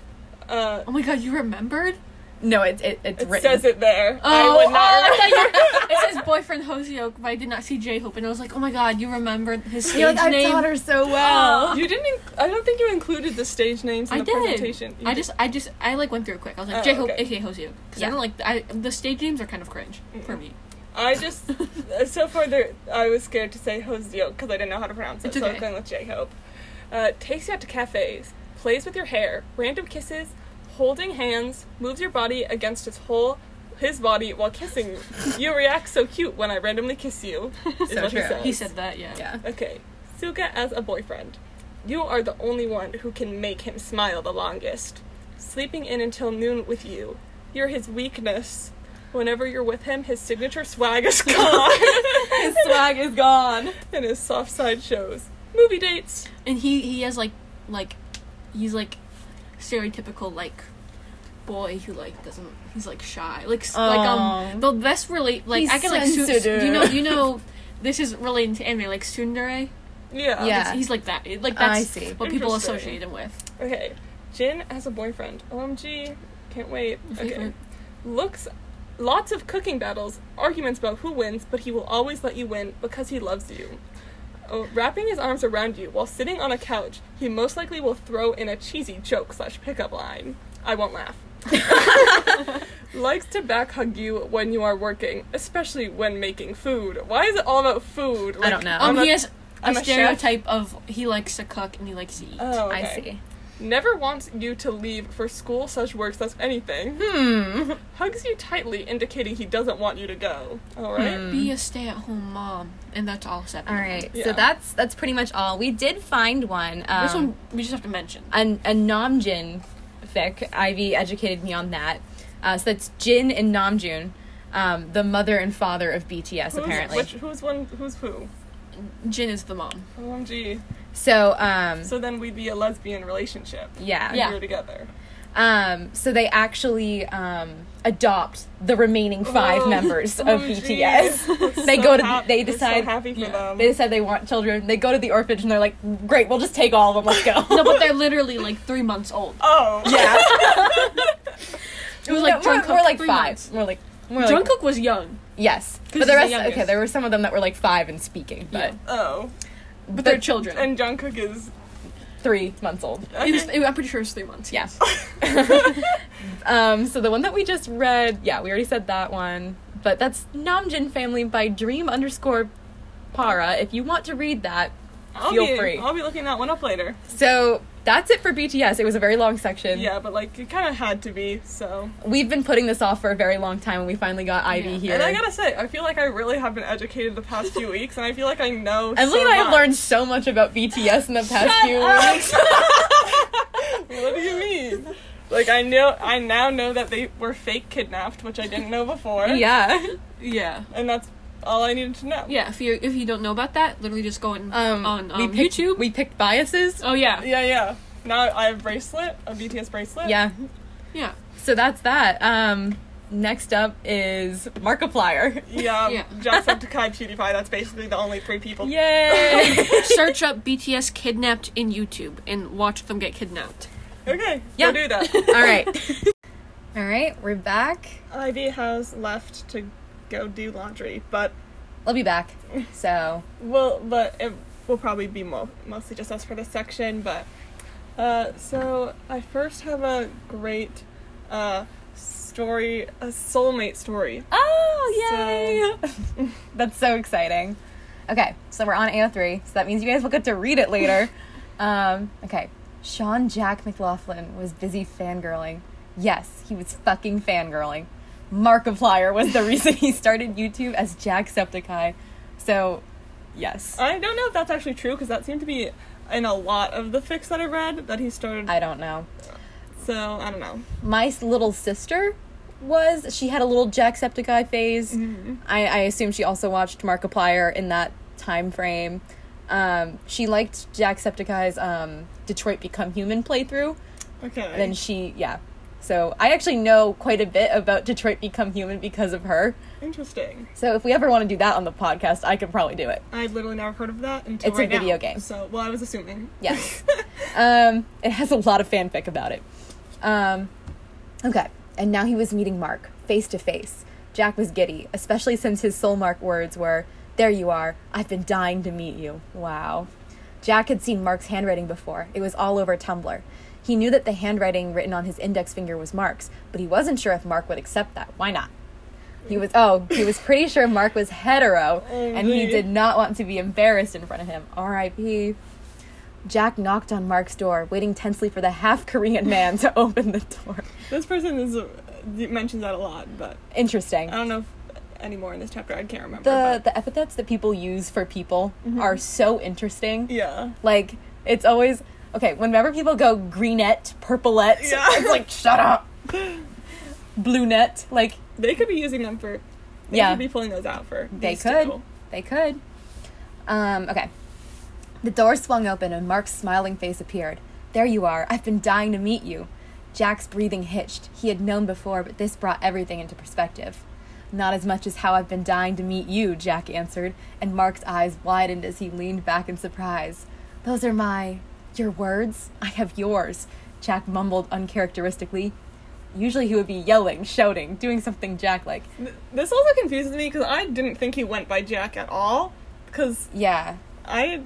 [SPEAKER 2] Uh,
[SPEAKER 3] Oh my god, you remembered?
[SPEAKER 1] no. It's it, it's
[SPEAKER 2] it
[SPEAKER 1] written.
[SPEAKER 2] says it there.
[SPEAKER 3] Oh,
[SPEAKER 2] I would not.
[SPEAKER 3] oh, I it says boyfriend Hoseok, but I did not see J Hope, and I was like, oh my god, you remember his stage
[SPEAKER 1] You're like I
[SPEAKER 3] name?
[SPEAKER 1] taught her so well.
[SPEAKER 2] you didn't. Inc- I don't think you included the stage names in
[SPEAKER 3] I
[SPEAKER 2] the
[SPEAKER 3] did.
[SPEAKER 2] presentation. You
[SPEAKER 3] I
[SPEAKER 2] did-
[SPEAKER 3] just, I just, I like went through it quick. I was like
[SPEAKER 2] Oh,
[SPEAKER 3] J Hope,
[SPEAKER 2] okay.
[SPEAKER 3] aka Hoseok, because
[SPEAKER 1] Yeah.
[SPEAKER 3] I don't like I, the stage names are kind of cringe for me.
[SPEAKER 2] I just so far there. I was scared to say Hoseo because I didn't know how to pronounce it.
[SPEAKER 3] It's
[SPEAKER 2] So I
[SPEAKER 3] okay.
[SPEAKER 2] was going with J Hope. Uh, takes you out to cafes, plays with your hair, random kisses, holding hands, moves your body against his whole his body while kissing you. You react so cute when I randomly kiss you. Is
[SPEAKER 1] So
[SPEAKER 2] what
[SPEAKER 1] true.
[SPEAKER 2] He, says.
[SPEAKER 3] He said that, yeah.
[SPEAKER 1] Yeah.
[SPEAKER 2] Okay, Suga as a boyfriend. You are the only one who can make him smile the longest. Sleeping in until noon with you. You're his weakness. Whenever you're with him, his signature swag is gone.
[SPEAKER 1] His swag is gone.
[SPEAKER 2] and his soft side shows. Movie dates.
[SPEAKER 3] And he he has like like he's like stereotypical like boy who like doesn't he's like shy like s like um the best relate like
[SPEAKER 1] He's
[SPEAKER 3] I can like su- you know you know this is relating to anime like tsundere
[SPEAKER 2] Yeah.
[SPEAKER 1] Yeah.
[SPEAKER 3] he's like that like
[SPEAKER 1] I
[SPEAKER 3] that's
[SPEAKER 1] see.
[SPEAKER 3] what people associate him with
[SPEAKER 2] Okay. Jin as a boyfriend. OMG. Can't wait. Okay. Looks. Lots of cooking battles, arguments about who wins, but he will always let you win because he loves you. Oh, wrapping his arms around you while sitting on a couch, he most likely will throw in a cheesy joke slash pickup line. I won't laugh. Likes to back hug you when you are working, especially when making food. Why is it all about food?
[SPEAKER 1] I don't know.
[SPEAKER 3] Um
[SPEAKER 2] a-
[SPEAKER 3] he has a
[SPEAKER 2] I'm a chef.
[SPEAKER 3] stereotype of he likes to cook and he likes to eat
[SPEAKER 2] Oh,
[SPEAKER 1] I
[SPEAKER 2] okay.
[SPEAKER 1] see.
[SPEAKER 2] Never wants you to leave for school, such work, such anything.
[SPEAKER 1] Hmm.
[SPEAKER 2] Hugs you tightly, indicating he doesn't want you to go. All right.
[SPEAKER 1] Hmm.
[SPEAKER 3] be a stay-at-home mom and that's all seven
[SPEAKER 1] All
[SPEAKER 3] of them.
[SPEAKER 1] right.
[SPEAKER 2] Yeah.
[SPEAKER 1] So that's that's pretty much all. We did find one. Um,
[SPEAKER 3] this one we just have to mention
[SPEAKER 1] a, a Namjin fic. Ivy educated me on that. Uh, so that's Jin and Namjoon, um, the mother and father of BTS,
[SPEAKER 2] Who's,
[SPEAKER 1] apparently.
[SPEAKER 2] Which, who's one? Who's who?
[SPEAKER 3] Jin is the mom
[SPEAKER 2] OMG.
[SPEAKER 1] So, um,
[SPEAKER 2] So then we'd be a lesbian relationship.
[SPEAKER 1] yeah.
[SPEAKER 3] Yeah.
[SPEAKER 2] We're together.
[SPEAKER 1] Um, so they actually um, adopt the remaining five
[SPEAKER 2] Oh,
[SPEAKER 1] members of
[SPEAKER 2] OMG.
[SPEAKER 1] BTS. they
[SPEAKER 2] So
[SPEAKER 1] go to
[SPEAKER 2] hap-
[SPEAKER 1] they
[SPEAKER 2] we're so
[SPEAKER 1] decide
[SPEAKER 2] happy for
[SPEAKER 3] yeah.
[SPEAKER 2] them.
[SPEAKER 1] they decide they want children. They go to the orphanage and they're like, "Great, we'll just take all of them. Let's go."
[SPEAKER 3] no but they're literally like three months old
[SPEAKER 2] oh.
[SPEAKER 1] yeah.
[SPEAKER 3] it was like
[SPEAKER 1] No, we're, we're like
[SPEAKER 3] three
[SPEAKER 1] five.
[SPEAKER 3] months.
[SPEAKER 1] We're like we're like
[SPEAKER 3] Jungkook was young
[SPEAKER 1] Yes, but the
[SPEAKER 3] the
[SPEAKER 1] rest
[SPEAKER 3] youngest.
[SPEAKER 1] okay. There were some of them that were like five and speaking, but
[SPEAKER 3] Yeah.
[SPEAKER 2] Oh.
[SPEAKER 3] But they're children
[SPEAKER 2] And Jungkook is.
[SPEAKER 1] three months old.
[SPEAKER 3] Was- I'm pretty sure it's three months.
[SPEAKER 1] Yeah. um, so the one that we just read, yeah, we already said that one. But that's Namjin Family by Dream underscore Para. If you want to read that,
[SPEAKER 2] I'll
[SPEAKER 1] feel
[SPEAKER 2] be,
[SPEAKER 1] free.
[SPEAKER 2] I'll be looking that one up later.
[SPEAKER 1] So that's it for BTS. It was a very long section.
[SPEAKER 2] Yeah, but like it kind of had to be. So.
[SPEAKER 1] We've been putting this off for a very long time and we finally got Ivy
[SPEAKER 3] Yeah.
[SPEAKER 1] here.
[SPEAKER 2] And I gotta say, I feel like I really have been educated the past few weeks, and I feel like I know.
[SPEAKER 1] Emily
[SPEAKER 2] so
[SPEAKER 1] and I have learned so much about BTS in the past
[SPEAKER 2] Shut
[SPEAKER 1] few
[SPEAKER 2] up.
[SPEAKER 1] weeks.
[SPEAKER 2] what do you mean? Like I know, I now know that they were fake kidnapped, which I didn't know before.
[SPEAKER 1] yeah.
[SPEAKER 3] Yeah.
[SPEAKER 2] and that's all I needed to know.
[SPEAKER 3] Yeah, if you if you don't know about that, literally just go on
[SPEAKER 1] Um,
[SPEAKER 3] on um,
[SPEAKER 1] we picked,
[SPEAKER 3] YouTube.
[SPEAKER 1] We picked biases.
[SPEAKER 3] oh yeah,
[SPEAKER 2] yeah, yeah. Now I have a bracelet, a BTS bracelet.
[SPEAKER 1] Yeah.
[SPEAKER 3] yeah,
[SPEAKER 1] So that's that. Um, next up is Markiplier.
[SPEAKER 2] yeah.
[SPEAKER 3] Yeah.
[SPEAKER 2] Jacksepticeye, PewDiePie. That's basically the only three people.
[SPEAKER 1] Yay!
[SPEAKER 3] Search up BTS kidnapped in YouTube and watch them get kidnapped.
[SPEAKER 2] Okay,
[SPEAKER 1] Yeah.
[SPEAKER 2] do that.
[SPEAKER 1] All right. All right, we're back.
[SPEAKER 2] Ivy has left to go do laundry, but
[SPEAKER 1] I'll be back. So,
[SPEAKER 2] well, but it will probably be mo- mostly just us for this section. But uh, so I first have a great uh, story, a soulmate story.
[SPEAKER 1] Oh, yay! That's so exciting. Okay, so we're on AO3, so that means you guys will get to read it later. um, okay, Sean Jack McLoughlin was busy fangirling. Yes, he was fucking fangirling. Markiplier was the reason he started YouTube as Jacksepticeye. So, yes.
[SPEAKER 2] I don't know if that's actually true because that seemed to be in a lot of the fics that I read that he started.
[SPEAKER 1] I don't know.
[SPEAKER 2] so I don't know.
[SPEAKER 1] My little sister was, she had a little Jacksepticeye phase. I, I assume she also watched Markiplier in that time frame. Um, she liked Jacksepticeye's um, Detroit Become Human playthrough.
[SPEAKER 2] Okay.
[SPEAKER 1] And then she, yeah. So I actually know quite a bit about Detroit Become Human because of her.
[SPEAKER 2] Interesting.
[SPEAKER 1] So if we ever want to do that on the podcast, I could probably do it.
[SPEAKER 2] I literally never heard of that until
[SPEAKER 1] It's a
[SPEAKER 2] right now.
[SPEAKER 1] video game.
[SPEAKER 2] So well, I was assuming.
[SPEAKER 1] Yes. um, it has a lot of fanfic about it. Um, okay, and now he was meeting Mark face to face. Jack was giddy, especially since his soul mark words were, There you are, I've been dying to meet you. Wow. Jack had seen Mark's handwriting before, it was all over Tumblr. He knew that the handwriting written on his index finger was Mark's, but he wasn't sure if Mark would accept that. Why not? He was oh, he was pretty sure Mark was hetero, and he did not want to be embarrassed in front of him. R.I.P. Jack knocked on Mark's door, waiting tensely for the half Korean man to open the door.
[SPEAKER 2] This person is uh, mentions that a lot, but
[SPEAKER 1] Interesting.
[SPEAKER 2] I don't know if anymore in this chapter. I can't remember.
[SPEAKER 1] The
[SPEAKER 2] but-
[SPEAKER 1] the epithets that people use for people are so interesting.
[SPEAKER 2] yeah.
[SPEAKER 1] Like it's always okay. Whenever people go greenette, purplette,
[SPEAKER 2] Yeah.
[SPEAKER 1] it's like shut up. Bluenette, like
[SPEAKER 2] They could be using them for. They
[SPEAKER 1] Yeah.
[SPEAKER 2] could be pulling those out for.
[SPEAKER 1] They could.
[SPEAKER 2] two.
[SPEAKER 1] They could. Um, okay. The door swung open and Mark's smiling face appeared. There you are. I've been dying to meet you. Jack's breathing hitched. He had known before, but this brought everything into perspective. Not as much as how I've been dying to meet you, Jack answered, and Mark's eyes widened as he leaned back in surprise. Those are my. Your words? I have yours, Jack mumbled uncharacteristically. Usually he would be yelling, shouting, doing something Jack like.
[SPEAKER 2] This also confuses me because I didn't think he went by Jack at all. Because
[SPEAKER 1] Yeah,
[SPEAKER 2] I,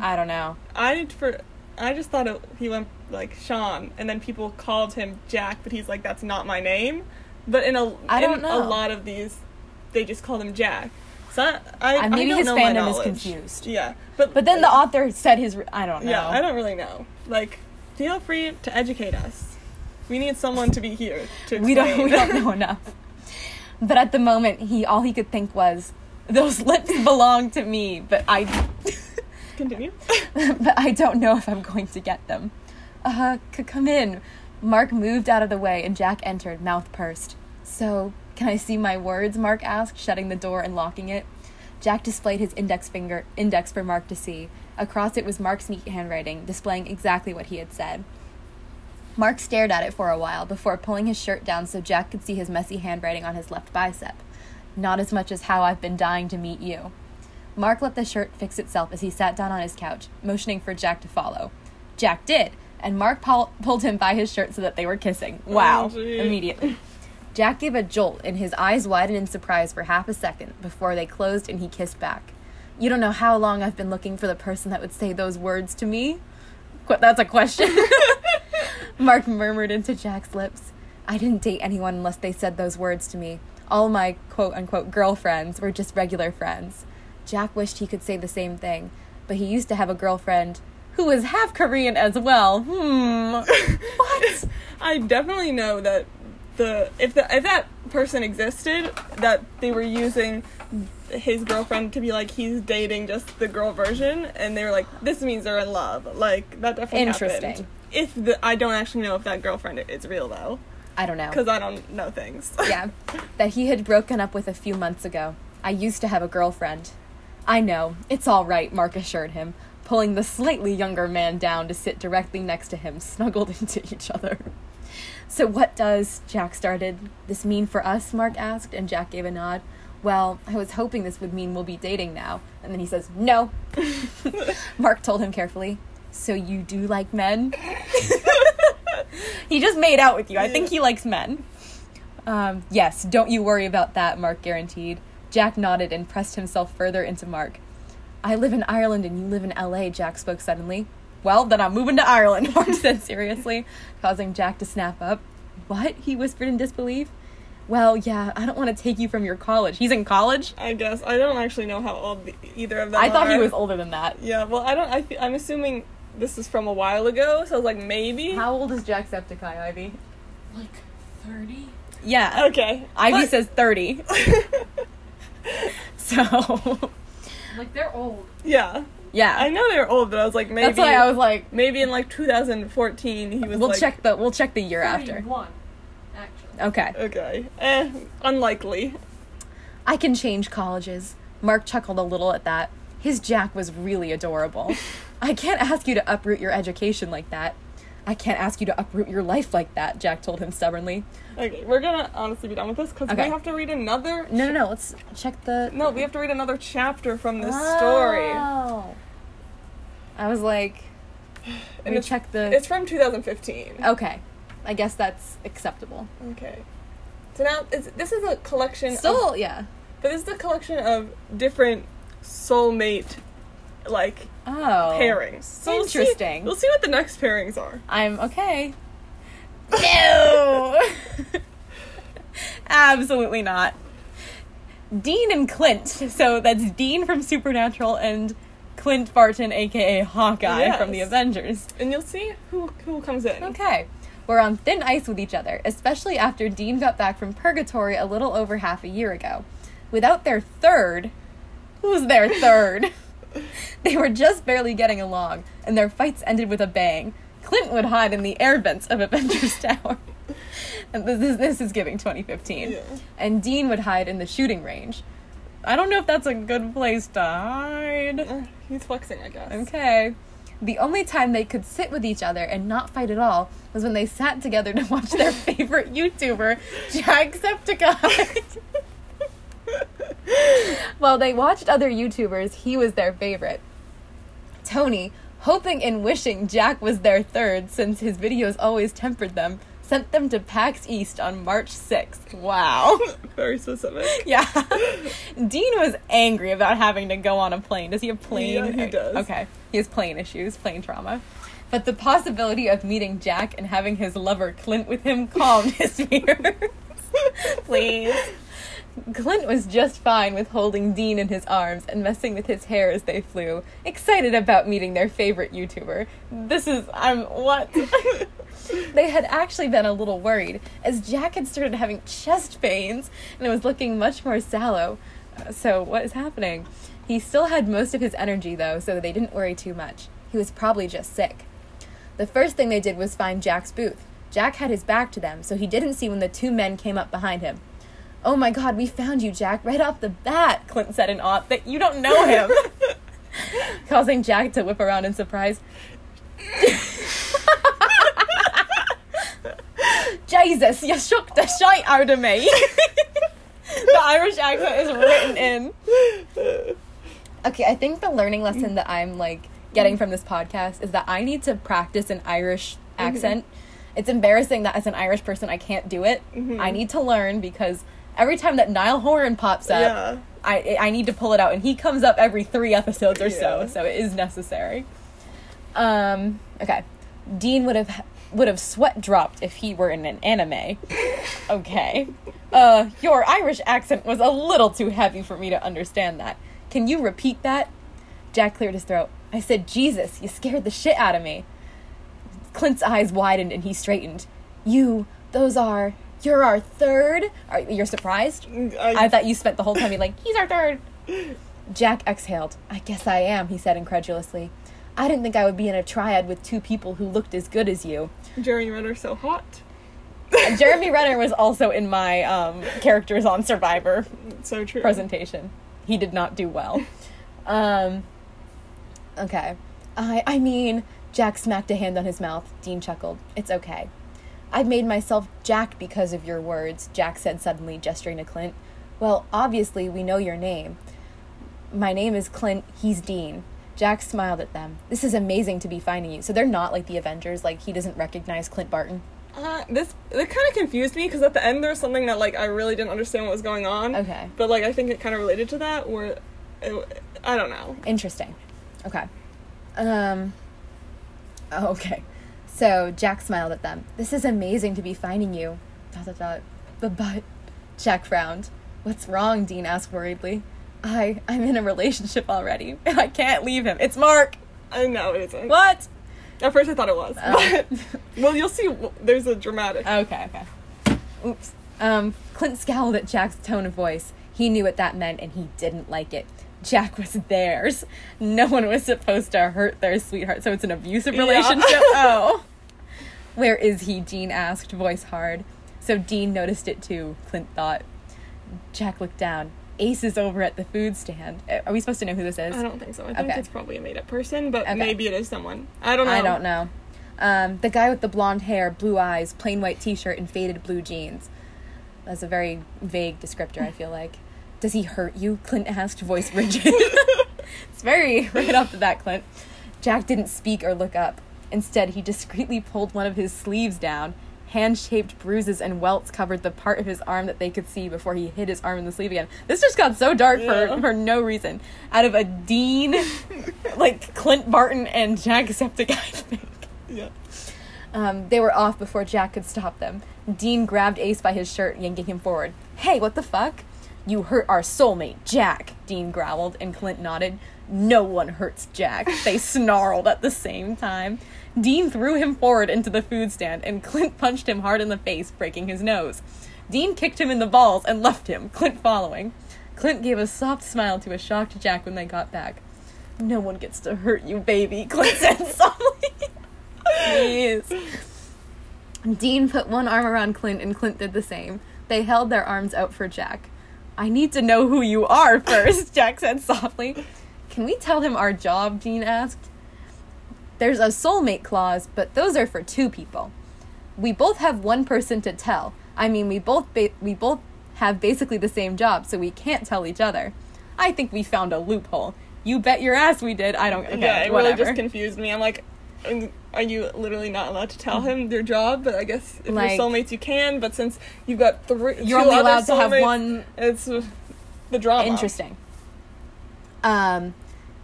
[SPEAKER 1] I don't know.
[SPEAKER 2] I for, I just thought it, he went like Sean, and then people called him Jack, but he's like, that's not my name. But in a,
[SPEAKER 1] I don't
[SPEAKER 2] in
[SPEAKER 1] know.
[SPEAKER 2] a lot of these, they just call him Jack. So I, I,
[SPEAKER 1] Uh, maybe
[SPEAKER 2] I don't
[SPEAKER 1] his
[SPEAKER 2] know
[SPEAKER 1] fandom is confused.
[SPEAKER 2] Yeah, but
[SPEAKER 1] But then the author said his. I don't know.
[SPEAKER 2] Yeah, I don't really know. Like, feel free to educate us. We need someone to be here to
[SPEAKER 1] we don't. We don't know enough. But at the moment, he all he could think was, "Those lips belong to me," but I,
[SPEAKER 2] Continue.
[SPEAKER 1] but I don't know if I'm going to get them. Uh, c- come in. Mark moved out of the way, and Jack entered, mouth pursed. So, can I see my words? Mark asked, shutting the door and locking it. Jack displayed his index finger index for Mark to see. Across it was Mark's neat handwriting, displaying exactly what he had said. Mark stared at it for a while before pulling his shirt down so Jack could see his messy handwriting on his left bicep. Not as much as how I've been dying to meet you. Mark let the shirt fix itself as he sat down on his couch, motioning for Jack to follow. Jack did, and Mark pul- pulled him by his shirt so that they were kissing. Wow.
[SPEAKER 2] Oh.
[SPEAKER 1] Immediately. Jack gave a jolt, and his eyes widened in surprise for half a second before they closed and he kissed back. You don't know how long I've been looking for the person that would say those words to me? Qu- that's a question. Mark murmured into Jack's lips. I didn't date anyone unless they said those words to me. All my quote unquote girlfriends were just regular friends. Jack wished he could say the same thing, but he used to have a girlfriend who was half Korean as well. Hmm. what?
[SPEAKER 2] I definitely know that the if the if that person existed, that they were using his girlfriend to be like he's dating just the girl version, and they were like, this means they're in love. Like that definitely
[SPEAKER 1] Interesting.
[SPEAKER 2] happened. If the I don't actually know if that girlfriend is real though,
[SPEAKER 1] I don't know.
[SPEAKER 2] because I don't know things.
[SPEAKER 1] yeah, that he had broken up with a few months ago. I used to have a girlfriend. I know, it's all right, Mark assured him, pulling the slightly younger man down to sit directly next to him, snuggled into each other. So, what does, Jack started, this mean for us? Mark asked, and Jack gave a nod. Well, I was hoping this would mean we'll be dating now. And then he says, No. Mark told him carefully, So you do like men? he just made out with you. I think he likes men. Um, yes, don't you worry about that, Mark guaranteed. Jack nodded and pressed himself further into Mark. I live in Ireland and you live in LA, Jack spoke suddenly. Well, then I'm moving to Ireland, Mark said seriously, causing Jack to snap up. What? He whispered in disbelief. Well, yeah, I don't want to take you from your college. He's in college?
[SPEAKER 2] I guess I don't actually know how old the, either of them. Are.
[SPEAKER 1] I thought he was older than that.
[SPEAKER 2] Yeah, well, I don't. I th- I'm assuming this is from a while ago, so I was like, maybe.
[SPEAKER 1] How old is Jacksepticeye, Ivy?
[SPEAKER 3] Like 30?
[SPEAKER 1] Yeah.
[SPEAKER 2] Okay.
[SPEAKER 1] Ivy
[SPEAKER 2] But-
[SPEAKER 1] says 30. So,
[SPEAKER 3] Like they're old.
[SPEAKER 2] yeah,
[SPEAKER 1] yeah.
[SPEAKER 2] I know they're old, but I was like, maybe.
[SPEAKER 1] That's why I was like,
[SPEAKER 2] maybe in like 2014 he was.
[SPEAKER 1] we'll
[SPEAKER 2] like,
[SPEAKER 1] check the we'll check the year after.
[SPEAKER 3] 31, actually.
[SPEAKER 1] Okay.
[SPEAKER 2] Okay. Eh, unlikely.
[SPEAKER 1] I can change colleges. Mark chuckled a little at that. His Jack was really adorable. I can't ask you to uproot your education like that. I can't ask you to uproot your life like that, Jack told him stubbornly.
[SPEAKER 2] Okay, we're gonna honestly be done with this because
[SPEAKER 1] Okay.
[SPEAKER 2] we have to read another.
[SPEAKER 1] No, no, no. Let's check the.
[SPEAKER 2] No, we have to read another chapter from this story.
[SPEAKER 1] I was like,
[SPEAKER 2] And it's,
[SPEAKER 1] check the.
[SPEAKER 2] it's from 2015.
[SPEAKER 1] Okay. I guess that's acceptable.
[SPEAKER 2] Okay. So now it's, this is a collection. Of,
[SPEAKER 1] Still, yeah.
[SPEAKER 2] but this is a collection of different soulmate like
[SPEAKER 1] Oh.
[SPEAKER 2] pairings. So we'll see-
[SPEAKER 1] Interesting.
[SPEAKER 2] We'll see, what the next pairings are.
[SPEAKER 1] I'm okay. No! Absolutely not. Dean and Clint. So that's Dean from Supernatural and Clint Barton, aka Hawkeye from the Avengers.
[SPEAKER 2] And you'll see who who comes in.
[SPEAKER 1] Okay. We're on thin ice with each other, especially after Dean got back from purgatory a little over half a year ago. Without their third, who's their third? they were just barely getting along, and their fights ended with a bang. Clint would hide in the air vents of Avengers Tower. and this is, this is giving 2015.
[SPEAKER 2] Yeah.
[SPEAKER 1] And Dean would hide in the shooting range. I don't know if that's a good place to hide.
[SPEAKER 2] Uh, he's flexing, I guess.
[SPEAKER 1] Okay. The only time they could sit with each other and not fight at all was when they sat together to watch their favorite YouTuber, Jacksepticeye. While they watched other YouTubers, he was their favorite. Tony, hoping and wishing Jack was their third since his videos always tempered them, sent them to PAX East on March 6th. Wow.
[SPEAKER 2] Very specific.
[SPEAKER 1] Yeah. Dean was angry about having to go on a plane. Does he have plane?
[SPEAKER 2] Yeah, he uh, does.
[SPEAKER 1] Okay. He has plane issues, plane trauma. But the possibility of meeting Jack and having his lover Clint with him calmed his fears. Please. Clint was just fine with holding Dean in his arms and messing with his hair as they flew, excited about meeting their favorite YouTuber. This is I'm what? they had actually been a little worried as Jack had started having chest pains and it was looking much more sallow. Uh, So, what is happening? He still had most of his energy though, so they didn't worry too much. He was probably just sick. The first thing they did was find Jack's booth. Jack had his back to them, so he didn't see when the two men came up behind him. Oh my god, we found you, Jack, right off the bat, Clint said in awe that you don't know him. Causing Jack to whip around in surprise. Jesus, you shook the shite out of me. the Irish accent is written in. Okay, I think the learning lesson that I'm like getting from this podcast is that I need to practice an Irish accent. It's embarrassing that as an Irish person I can't do it. I need to learn because every time that Niall Horan pops up,
[SPEAKER 2] Yeah.
[SPEAKER 1] I I need to pull it out, and he comes up every three episodes or so, so it is necessary. Um. Okay, Dean would have would have sweat dropped if he were in an anime. Okay. Uh, your Irish accent was a little too heavy for me to understand that. Can you repeat that? Jack cleared his throat. I said, Jesus, you scared the shit out of me. Clint's eyes widened and he straightened. You, those are, you're our third? Are, you're surprised? I thought you spent the whole time being like, he's our third. Jack exhaled. I guess I am, he said incredulously. I didn't think I would be in a triad with two people who looked as good as you.
[SPEAKER 2] Jeremy Renner so hot.
[SPEAKER 1] Jeremy Renner was also in my um, characters on Survivor
[SPEAKER 2] So true.
[SPEAKER 1] presentation. He did not do well. Um, okay. I I mean, Jack smacked a hand on his mouth. Dean chuckled. It's okay. I've made myself Jack because of your words, Jack said suddenly, gesturing to Clint. Well, obviously, we know your name. My name is Clint, he's Dean. Jack smiled at them. This is amazing to be finding you. So they're not like the Avengers, like he doesn't recognize Clint Barton.
[SPEAKER 2] Uh, this it kind of confused me because at the end there was something that like I really didn't understand what was going on.
[SPEAKER 1] Okay.
[SPEAKER 2] But like I think it kind of related to that where it, I don't know.
[SPEAKER 1] Interesting. Okay. Um. oh, okay. So Jack smiled at them. This is amazing to be finding you. Dot dot dot. But but. Jack frowned. What's wrong? Dean asked worriedly. I I'm in a relationship already. I can't leave him. It's Mark.
[SPEAKER 2] I know it isn't.
[SPEAKER 1] What?
[SPEAKER 2] At first I thought it was.
[SPEAKER 1] Oh.
[SPEAKER 2] But, well, you'll see. There's a dramatic.
[SPEAKER 1] Okay, okay. Oops. Um, Clint scowled at Jack's tone of voice. He knew what that meant and he didn't like it. Jack was theirs. No one was supposed to hurt their sweetheart, so it's an abusive
[SPEAKER 2] Yeah.
[SPEAKER 1] relationship. oh. Where is he? Jean asked, voice hard. So Dean noticed it too, Clint thought. Jack looked down. Ace is over at the food stand. Are we supposed to know who this is?
[SPEAKER 2] I don't think so. I think
[SPEAKER 1] Okay.
[SPEAKER 2] it's probably a made up person, but
[SPEAKER 1] Okay.
[SPEAKER 2] maybe it is someone. I don't know.
[SPEAKER 1] I don't know. Um, the guy with the blonde hair, blue eyes, plain white t shirt, and faded blue jeans. That's a very vague descriptor, I feel like. Does he hurt you? Clint asked, voice rigid. it's very right off the bat, Clint. Jack didn't speak or look up. Instead, he discreetly pulled one of his sleeves down. Hand shaped bruises and welts covered the part of his arm that they could see before he hid his arm in the sleeve again. This just got so dark
[SPEAKER 2] Yeah.
[SPEAKER 1] for, for no reason. Out of a Dean, like Clint Barton and Jacksepticeye thing.
[SPEAKER 2] Yeah.
[SPEAKER 1] Um, they were off before Jack could stop them. Dean grabbed Ace by his shirt, yanking him forward. Hey, what the fuck? You hurt our soulmate, Jack, Dean growled, and Clint nodded. No one hurts Jack. They snarled at the same time. Dean threw him forward into the food stand, and Clint punched him hard in the face, breaking his nose. Dean kicked him in the balls and left him, Clint following. Clint gave a soft smile to a shocked Jack when they got back. No one gets to hurt you, baby, Clint said softly. Please. Dean put one arm around Clint and Clint did the same. They held their arms out for Jack. I need to know who you are first, Jack said softly. Can we tell him our job? Dean asked. There's a soulmate clause, but those are for two people. We both have one person to tell. I mean, we both ba- we both have basically the same job, so we can't tell each other. I think we found a loophole. You bet your ass we did. I don't. Okay,
[SPEAKER 2] yeah, it
[SPEAKER 1] whatever.
[SPEAKER 2] really just confused me. I'm like, are you literally not allowed to tell him their job? But I guess if
[SPEAKER 1] Like-
[SPEAKER 2] you're soulmates, you can. But since you've got three,
[SPEAKER 1] You're only allowed to have one
[SPEAKER 2] It's the drama.
[SPEAKER 1] Interesting. Um,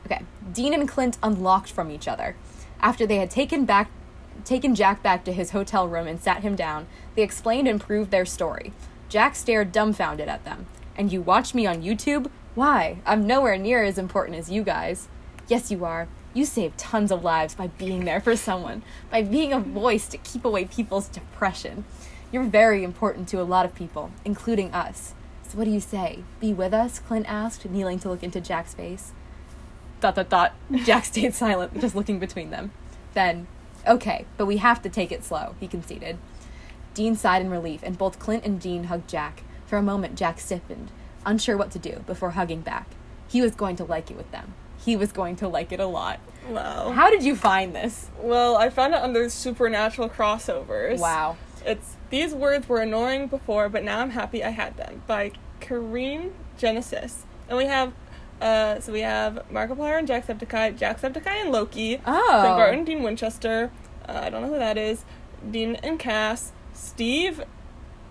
[SPEAKER 1] okay. Dean and Clint unlocked from each other. After they had taken back taken Jack back to his hotel room and sat him down, they explained and proved their story. Jack stared dumbfounded at them. And you watch me on YouTube? Why? I'm nowhere near as important as you guys. Yes, you are. You save tons of lives by being there for someone, by being a voice to keep away people's depression. You're very important to a lot of people, including us. So what do you say? Be with us? Clint asked, kneeling to look into Jack's face. Dot dot dot. Jack stayed silent, just looking between them. Then, okay, but we have to take it slow, he conceded. Dean sighed in relief, and both Clint and Dean hugged Jack. For a moment, Jack stiffened, unsure what to do, before hugging back. He was going to like it with them. He was going to like it a lot.
[SPEAKER 2] Wow.
[SPEAKER 1] How did you find this?
[SPEAKER 2] Well, I found it under supernatural crossovers.
[SPEAKER 1] Wow.
[SPEAKER 2] It's these words were annoying before, but now I'm happy I had them by Kareem Genesis, and we have. Uh, so we have Markiplier and Jacksepticeye, Jacksepticeye and Loki,
[SPEAKER 1] Oh.
[SPEAKER 2] Clint Barton, Dean Winchester. Uh, I don't know who that is. Dean and Cass, Steve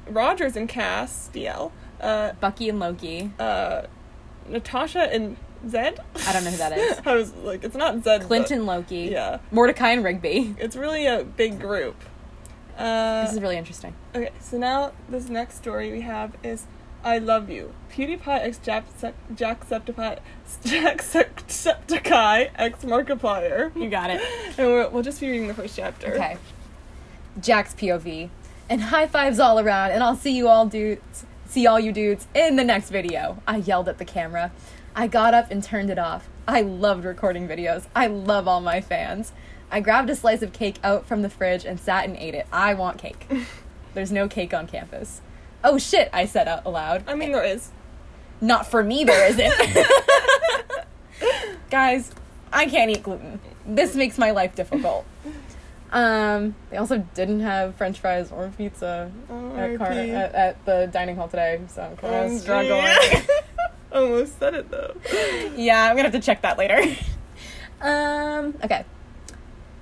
[SPEAKER 2] Rogers and Cass, DL. Uh,
[SPEAKER 1] Bucky and Loki.
[SPEAKER 2] uh, Natasha and Zed.
[SPEAKER 1] I don't know who that is.
[SPEAKER 2] I was like, it's not Zed.
[SPEAKER 1] Clint
[SPEAKER 2] but-
[SPEAKER 1] and Loki.
[SPEAKER 2] Yeah,
[SPEAKER 1] Mordecai and Rigby.
[SPEAKER 2] it's really a big group. Uh,
[SPEAKER 1] This is really interesting.
[SPEAKER 2] Okay, so now this next story we have is I Love You. PewDiePie x Jacksep- Jacksepticeye Jacksepticeye x Markiplier.
[SPEAKER 1] You got it.
[SPEAKER 2] And we'll, we'll just be reading the first chapter.
[SPEAKER 1] Okay. Jack's POV. And high fives all around, and I'll see you all dudes, see all you dudes in the next video. I yelled at the camera. I got up and turned it off. I loved recording videos. I love all my fans. I grabbed a slice of cake out from the fridge and sat and ate it. I want cake. There's no cake on campus. Oh shit, I said out aloud.
[SPEAKER 2] I mean, there is.
[SPEAKER 1] Not for me, there isn't. Guys, I can't eat gluten. This makes my life difficult. Um, they also didn't have French fries or pizza at, car- at, at the dining hall today, so I'm kind of
[SPEAKER 2] OMG.
[SPEAKER 1] struggling.
[SPEAKER 2] Almost said it though.
[SPEAKER 1] yeah, I'm gonna have to check that later. um, okay.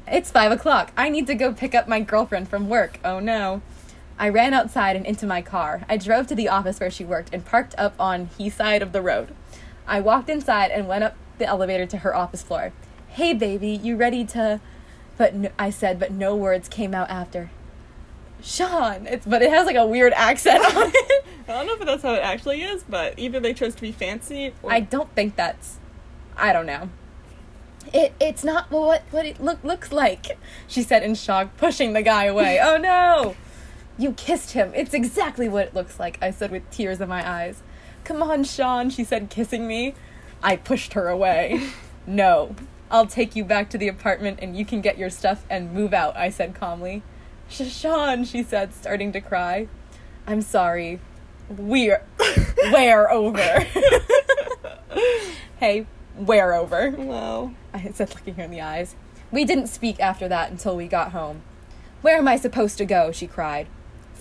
[SPEAKER 1] It's five o'clock. I need to go pick up my girlfriend from work. Oh no. I ran outside and into my car. I drove to the office where she worked and parked up on he side of the road. I walked inside and went up the elevator to her office floor. Hey, baby, you ready to? But no, I said, but no words came out after. Sean, it's but it has like a weird accent on it.
[SPEAKER 2] I don't know if that's how it actually is, but either they chose to be fancy or
[SPEAKER 1] I don't think that's. I don't know. It it's not what what it look looks like. She said in shock, pushing the guy away. oh no! You kissed him. It's exactly what it looks like. I said with tears in my eyes. Come on, Sean. She said, kissing me. I pushed her away. no, I'll take you back to the apartment and you can get your stuff and move out. I said calmly. "Sh- Sean, she said, starting to cry. I'm sorry. We're we're over. hey, we're over.
[SPEAKER 2] Wow.
[SPEAKER 1] I said, looking her in the eyes. We didn't speak after that until we got home. Where am I supposed to go? She cried.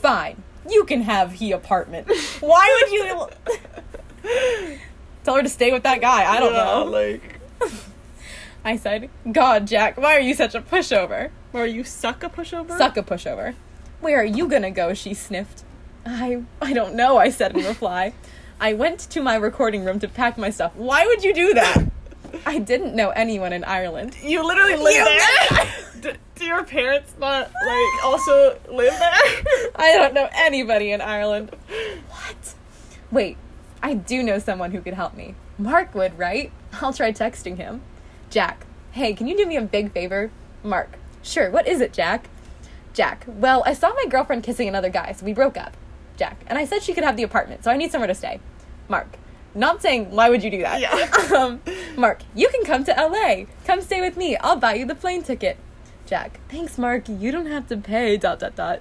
[SPEAKER 1] Fine, you can have he apartment. Why would you tell her to stay with that guy? I don't
[SPEAKER 2] Yeah,
[SPEAKER 1] know.
[SPEAKER 2] Like,
[SPEAKER 1] I said, God, Jack, why are you such a pushover?
[SPEAKER 2] or you suck a pushover?
[SPEAKER 1] Suck a pushover. Where are you gonna go? She sniffed. I I don't know, I said in reply. I went to my recording room to pack my stuff. Why would you do that? I didn't know anyone in Ireland.
[SPEAKER 2] You literally live
[SPEAKER 1] You
[SPEAKER 2] there. do, do your parents not like also live there?
[SPEAKER 1] I don't know anybody in Ireland. What? Wait, I do know someone who could help me. Mark would, right? I'll try texting him. Jack, hey, can you do me a big favor? Mark, sure, what is it, Jack? Jack, well, I saw my girlfriend kissing another guy, so we broke up. Jack, and I said she could have the apartment, so I need somewhere to stay. Mark, not saying why would you do that?
[SPEAKER 2] Yeah.
[SPEAKER 1] um, Mark, you can come to LA. Come stay with me. I'll buy you the plane ticket. Jack, thanks, Mark. You don't have to pay. Dot dot dot.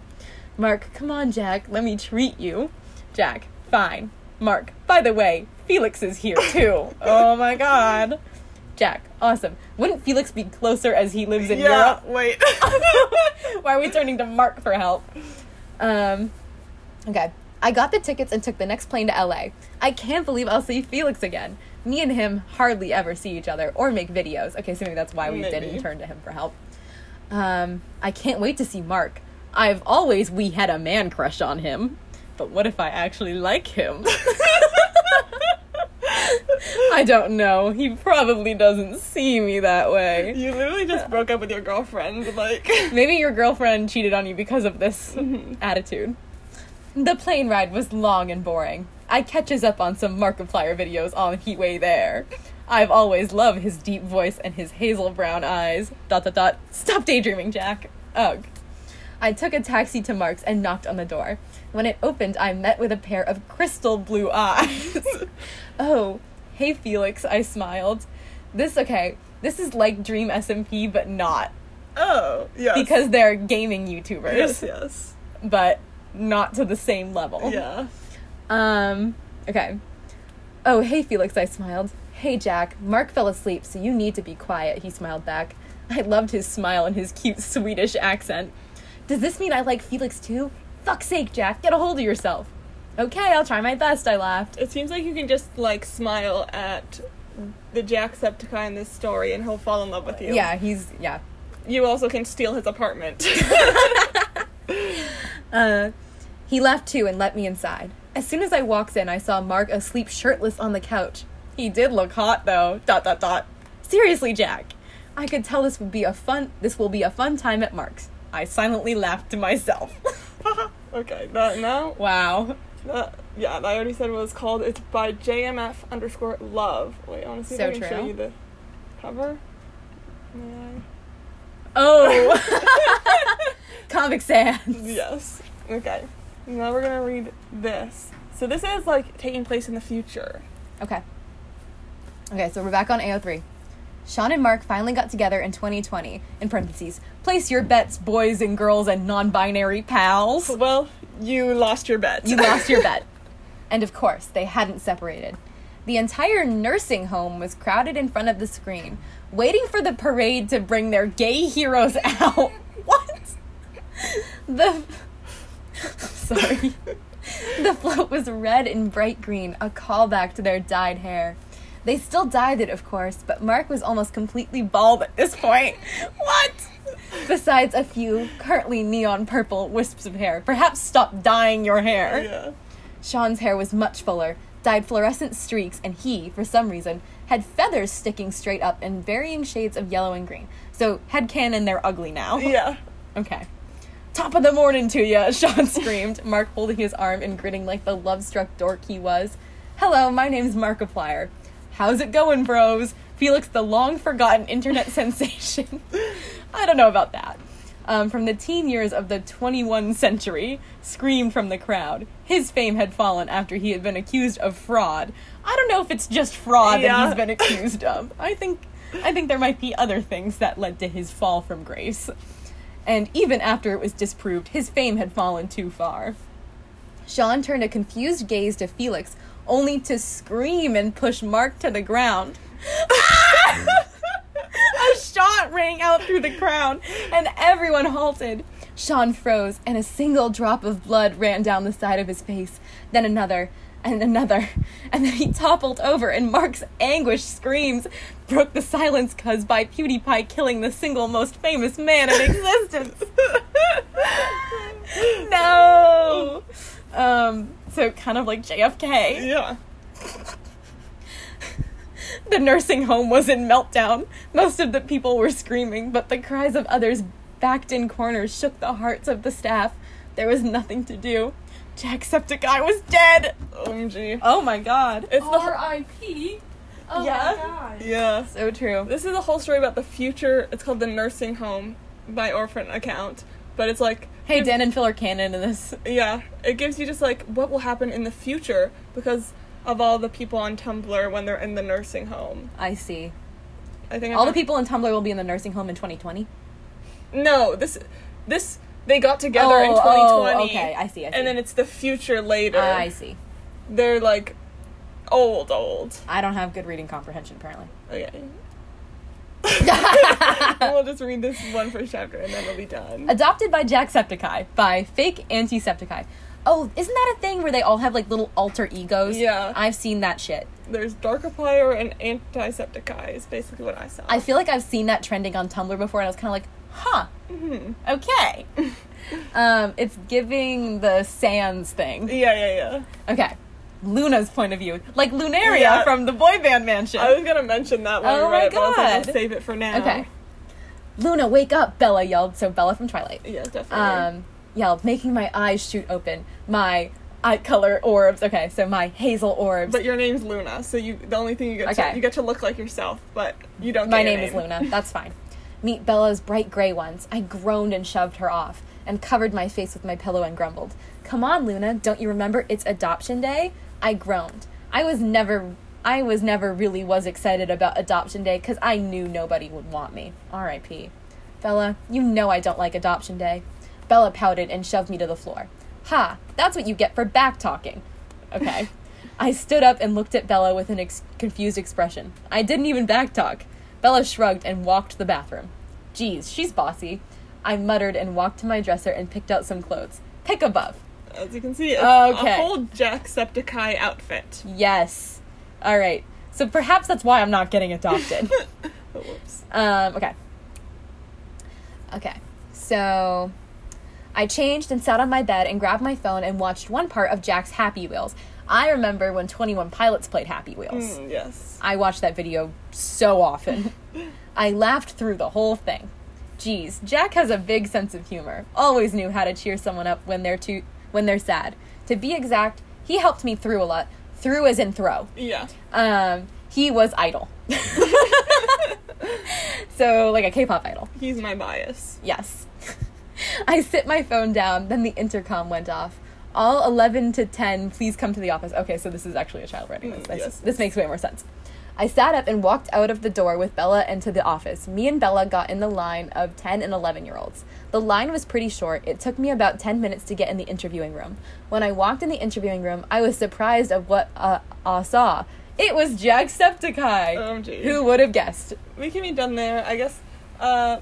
[SPEAKER 1] Mark, come on, Jack. Let me treat you. Jack, fine. Mark, by the way, Felix is here too. oh my god. Jack, awesome. Wouldn't Felix be closer as he lives in
[SPEAKER 2] yeah.
[SPEAKER 1] Europe?
[SPEAKER 2] Wait.
[SPEAKER 1] Why are we turning to Mark for help? Um, okay. I got the tickets and took the next plane to LA. I can't believe I'll see Felix again. Me and him hardly ever see each other or make videos. Okay, so maybe that's why we
[SPEAKER 2] Maybe.
[SPEAKER 1] didn't turn to him for help. Um, I can't wait to see Mark. I've always we had a man crush on him. But what if I actually like him? I don't know. He probably doesn't see me that way.
[SPEAKER 2] you literally just broke up with your girlfriend. Like.
[SPEAKER 1] Maybe your girlfriend cheated on you because of this attitude. The plane ride was long and boring. I catches up on some Markiplier videos on Heat Way there. I've always loved his deep voice and his hazel brown eyes. Dot dot dot. Stop daydreaming, Jack. Ugh. I took a taxi to Mark's and knocked on the door. When it opened, I met with a pair of crystal blue eyes. oh, hey Felix, I smiled. This okay. This is like Dream SMP, but not
[SPEAKER 2] Oh. Yes.
[SPEAKER 1] because they're gaming YouTubers,
[SPEAKER 2] Yes. Yes.
[SPEAKER 1] but not to the same level.
[SPEAKER 2] Yeah.
[SPEAKER 1] Um, okay. Oh, hey, Felix, I smiled. Hey, Jack, Mark fell asleep, so you need to be quiet, he smiled back. I loved his smile and his cute Swedish accent. Does this mean I like Felix too? Fuck's sake, Jack, get a hold of yourself. Okay, I'll try my best, I laughed.
[SPEAKER 2] It seems like you can just like smile at the Jacksepticeye in this story, and he'll fall in love with you.
[SPEAKER 1] Yeah, he's, yeah.
[SPEAKER 2] You also can steal his apartment.
[SPEAKER 1] Uh, he left too and let me inside. As soon as I walked in, I saw Mark asleep shirtless on the couch. He did look hot though. Dot dot dot. Seriously, Jack. I could tell this would be a fun this will be a fun time at Mark's. I silently laughed to myself.
[SPEAKER 2] okay. That now.
[SPEAKER 1] wow.
[SPEAKER 2] That, yeah, I already said what it's called. It's by JMF underscore love. Wait, I want to see
[SPEAKER 1] So
[SPEAKER 2] if I can show you the cover. May
[SPEAKER 1] Oh. Comic Sans.
[SPEAKER 2] Yes. Okay. Now we're gonna read this. So this is like taking place in the future.
[SPEAKER 1] Okay. Okay, so we're back on AO3. Sean and Mark finally got together in 2020. In parentheses, place your bets, boys and girls and non-binary pals.
[SPEAKER 2] Well, you lost your bet.
[SPEAKER 1] You lost your bet. And of course, they hadn't separated. The entire nursing home was crowded in front of the screen, waiting for the parade to bring their gay heroes out. what? The. Sorry. The float was red and bright green, a callback to their dyed hair. They still dyed it, of course, but Mark was almost completely bald at this point. What? Besides a few currently neon purple wisps of hair. Perhaps stop dyeing your hair.
[SPEAKER 2] yeah.
[SPEAKER 1] Sean's hair was much fuller, dyed fluorescent streaks, and he, for some reason, had feathers sticking straight up in varying shades of yellow and green. So, headcanon, they're ugly now.
[SPEAKER 2] Yeah.
[SPEAKER 1] Okay. Top of the morning to ya, Sean screamed, Mark holding his arm and grinning like the love struck dork he was. Hello, my name's Markiplier. How's it going, bros? Felix, the long forgotten internet sensation. I don't know about that. Um, from the teen years of the 21 century, screamed from the crowd. His fame had fallen after he had been accused of fraud. I don't know if it's just fraud that he's been accused of. I think, I think there might be other things that led to his fall from grace. And even after it was disproved, his fame had fallen too far. Sean turned a confused gaze to Felix, only to scream and push Mark to the ground. a shot rang out through the crowd, and everyone halted. Sean froze, and a single drop of blood ran down the side of his face, then another, and another, and then he toppled over, and Mark's anguished screams broke the silence cuz by PewDiePie killing the single most famous man in existence. no! Um, so kind of like JFK.
[SPEAKER 2] Yeah.
[SPEAKER 1] The nursing home was in meltdown. Most of the people were screaming, but the cries of others backed in corners shook the hearts of the staff. There was nothing to do. Jacksepticeye was dead.
[SPEAKER 2] OMG.
[SPEAKER 1] Oh my god.
[SPEAKER 2] It's the whole-
[SPEAKER 3] R.I.P. Oh
[SPEAKER 1] Yeah.
[SPEAKER 3] my god.
[SPEAKER 2] yeah.
[SPEAKER 1] So true.
[SPEAKER 2] This is a whole story about the future. It's called the Nursing Home by Orphan Account, but it's like
[SPEAKER 1] Hey, Dan and Phil are canon in this.
[SPEAKER 2] yeah, it gives you just like what will happen in the future because of all the people on Tumblr when they're in the nursing home.
[SPEAKER 1] I see.
[SPEAKER 2] I think I
[SPEAKER 1] All the
[SPEAKER 2] found-
[SPEAKER 1] people in Tumblr will be in the nursing home in 2020.
[SPEAKER 2] No, this this they got together in
[SPEAKER 1] Oh,
[SPEAKER 2] 2020.
[SPEAKER 1] oh, okay, I see, I see.
[SPEAKER 2] And then it's the future later.
[SPEAKER 1] I see.
[SPEAKER 2] They're like old, old.
[SPEAKER 1] I don't have good reading comprehension, apparently.
[SPEAKER 2] Okay. we'll just read this one first chapter and then we'll be done.
[SPEAKER 1] Adopted by Jacksepticeye by fake Antisepticeye. Oh, isn't that a thing where they all have like little alter egos?
[SPEAKER 2] Yeah.
[SPEAKER 1] I've seen that shit.
[SPEAKER 2] There's Darkiplier and Antisepticeye is basically what I saw.
[SPEAKER 1] I feel like I've seen that trending on Tumblr before, and I was kind of like, huh,
[SPEAKER 2] Mhm.
[SPEAKER 1] okay. um, it's giving the Sans thing.
[SPEAKER 2] Yeah, yeah, yeah.
[SPEAKER 1] Okay. Luna's point of view. Like Lunaria
[SPEAKER 2] Yeah.
[SPEAKER 1] from the Boy Band Mansion.
[SPEAKER 2] I was gonna mention that one,
[SPEAKER 1] Oh my
[SPEAKER 2] right? But I like,
[SPEAKER 1] God.
[SPEAKER 2] I'll save it for now.
[SPEAKER 1] okay. Luna, wake up, Bella yelled. So Bella from Twilight.
[SPEAKER 2] Yeah, definitely.
[SPEAKER 1] um, yelled, making my eyes shoot open. My eye color orbs. Okay, so my hazel orbs.
[SPEAKER 2] but your name's Luna, so you the only thing you get
[SPEAKER 1] Okay.
[SPEAKER 2] to, you get to look like yourself, but you don't.
[SPEAKER 1] my
[SPEAKER 2] your
[SPEAKER 1] name is Luna. That's fine. Meet Bella's bright gray ones. I groaned and shoved her off and covered my face with my pillow and grumbled. Come on, Luna, don't you remember it's adoption day? I groaned. I was never I was never really was excited about adoption day cuz I knew nobody would want me. R.I.P. Bella, you know I don't like adoption day. Bella pouted and shoved me to the floor. Ha, that's what you get for back talking. Okay. I stood up and looked at Bella with an ex- confused expression. I didn't even back talk. Bella shrugged and walked to the bathroom. Geez, she's bossy. I muttered and walked to my dresser and picked out some clothes. Pick above.
[SPEAKER 2] As you can see, it's
[SPEAKER 1] Okay.
[SPEAKER 2] a whole Jacksepticeye outfit.
[SPEAKER 1] Yes. All right. So perhaps that's why I'm not getting adopted.
[SPEAKER 2] Oh, whoops.
[SPEAKER 1] Um, okay. Okay. So I changed and sat on my bed and grabbed my phone and watched one part of Jack's Happy Wheels. I remember when 21 Pilots played Happy Wheels.
[SPEAKER 2] Mm, yes.
[SPEAKER 1] I watched that video so often. I laughed through the whole thing. Geez, Jack has a big sense of humor. Always knew how to cheer someone up when they're too when they're sad. To be exact, he helped me through a lot. Through as in throw.
[SPEAKER 2] Yeah.
[SPEAKER 1] Um, he was idol. so like a K-pop idol.
[SPEAKER 2] He's my bias.
[SPEAKER 1] Yes. I sit my phone down, then the intercom went off. All 11 to 10, please come to the office. Okay, so this is actually a child writing this.
[SPEAKER 2] Mm,
[SPEAKER 1] This,
[SPEAKER 2] yes.
[SPEAKER 1] this makes way more sense. I sat up and walked out of the door with Bella into the office. Me and Bella got in the line of 10 and 11 year olds. The line was pretty short. It took me about 10 minutes to get in the interviewing room. When I walked in the interviewing room, I was surprised of what uh, I saw. It was Jacksepticeye.
[SPEAKER 2] OMG.
[SPEAKER 1] Who would have guessed?
[SPEAKER 2] we can be done there. I guess. Uh,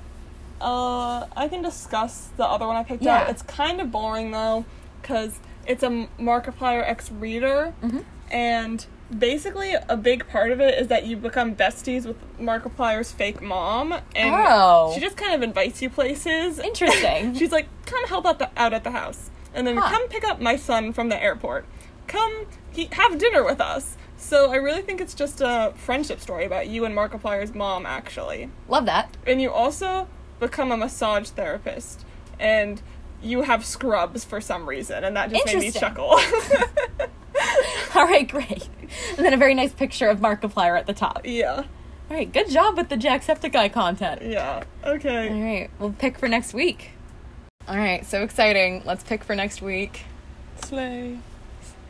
[SPEAKER 2] uh, I can discuss the other one I picked
[SPEAKER 1] Yeah.
[SPEAKER 2] out. It's kind of boring though, because it's a Markiplier X reader,
[SPEAKER 1] Mhm.
[SPEAKER 2] and basically a big part of it is that you become besties with Markiplier's fake mom, and
[SPEAKER 1] Oh.
[SPEAKER 2] she just kind of invites you places.
[SPEAKER 1] Interesting.
[SPEAKER 2] She's like, "Come help out the, out at the house," and then
[SPEAKER 1] Huh.
[SPEAKER 2] come pick up my son from the airport. come he, have dinner with us. So I really think it's just a friendship story about you and Markiplier's mom, actually.
[SPEAKER 1] Love that.
[SPEAKER 2] And you also become a massage therapist, and you have scrubs for some reason, and that just made me chuckle.
[SPEAKER 1] All right, great. And then a very nice picture of Markiplier at the top.
[SPEAKER 2] yeah,
[SPEAKER 1] All right, good job with the Jacksepticeye content.
[SPEAKER 2] yeah, okay.
[SPEAKER 1] All right, we'll pick for next week. All right, so exciting. Let's pick for next week.
[SPEAKER 2] Slay.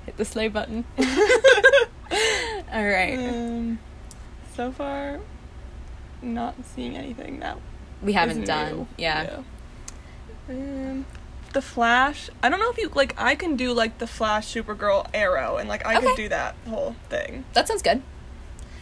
[SPEAKER 1] Hit the slay button. All right.
[SPEAKER 2] Um, so far, not seeing anything that
[SPEAKER 1] We haven't
[SPEAKER 2] new.
[SPEAKER 1] done. Yeah.
[SPEAKER 2] Um, the Flash. I don't know if you like. I can do like the Flash, Supergirl, Arrow, and like I
[SPEAKER 1] Okay.
[SPEAKER 2] could do that whole thing.
[SPEAKER 1] That sounds good.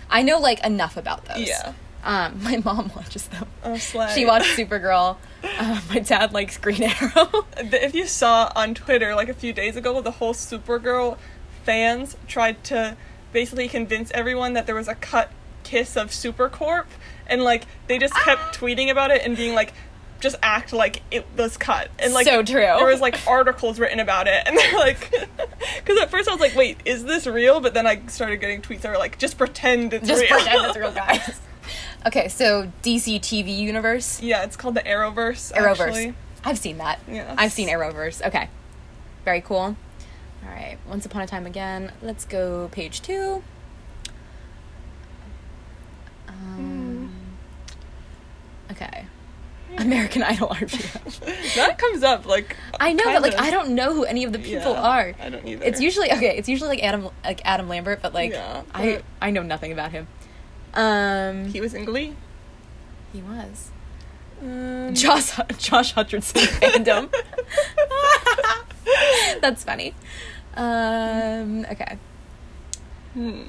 [SPEAKER 1] I know like enough about those.
[SPEAKER 2] Yeah.
[SPEAKER 1] Um, my mom watches them.
[SPEAKER 2] Oh, slay.
[SPEAKER 1] She watched Supergirl. Uh, my dad likes Green Arrow.
[SPEAKER 2] If you saw on Twitter like a few days ago, the whole Supergirl fans tried to basically convince everyone that there was a cut kiss of Supercorp, and like they just kept tweeting about it and being like, just act like it was cut, and like
[SPEAKER 1] So true.
[SPEAKER 2] There was like articles written about it, and they're like, because at first I was like, wait, is this real? But then I started getting tweets that were like, just pretend it's
[SPEAKER 1] Just
[SPEAKER 2] real.
[SPEAKER 1] Just pretend it's real, guys. Okay, so DC TV universe.
[SPEAKER 2] yeah, it's called the Arrowverse.
[SPEAKER 1] Arrowverse.
[SPEAKER 2] Actually.
[SPEAKER 1] I've seen that.
[SPEAKER 2] Yes.
[SPEAKER 1] I've seen Arrowverse. Okay. Very cool. All right. Once Upon a Time Again. Let's go page two. Um, Okay. American Idol RPO.
[SPEAKER 2] That comes up like.
[SPEAKER 1] I know, but like
[SPEAKER 2] kinda.
[SPEAKER 1] I don't know who any of the people
[SPEAKER 2] Yeah,
[SPEAKER 1] are.
[SPEAKER 2] I don't either.
[SPEAKER 1] It's usually okay. It's usually like Adam, like Adam Lambert, but like
[SPEAKER 2] Yeah,
[SPEAKER 1] I, I know nothing about him. Um,
[SPEAKER 2] He was in Glee.
[SPEAKER 1] he was
[SPEAKER 2] Um,
[SPEAKER 1] Josh Josh Hutcherson fandom. That's funny. Um, okay,
[SPEAKER 2] hmm.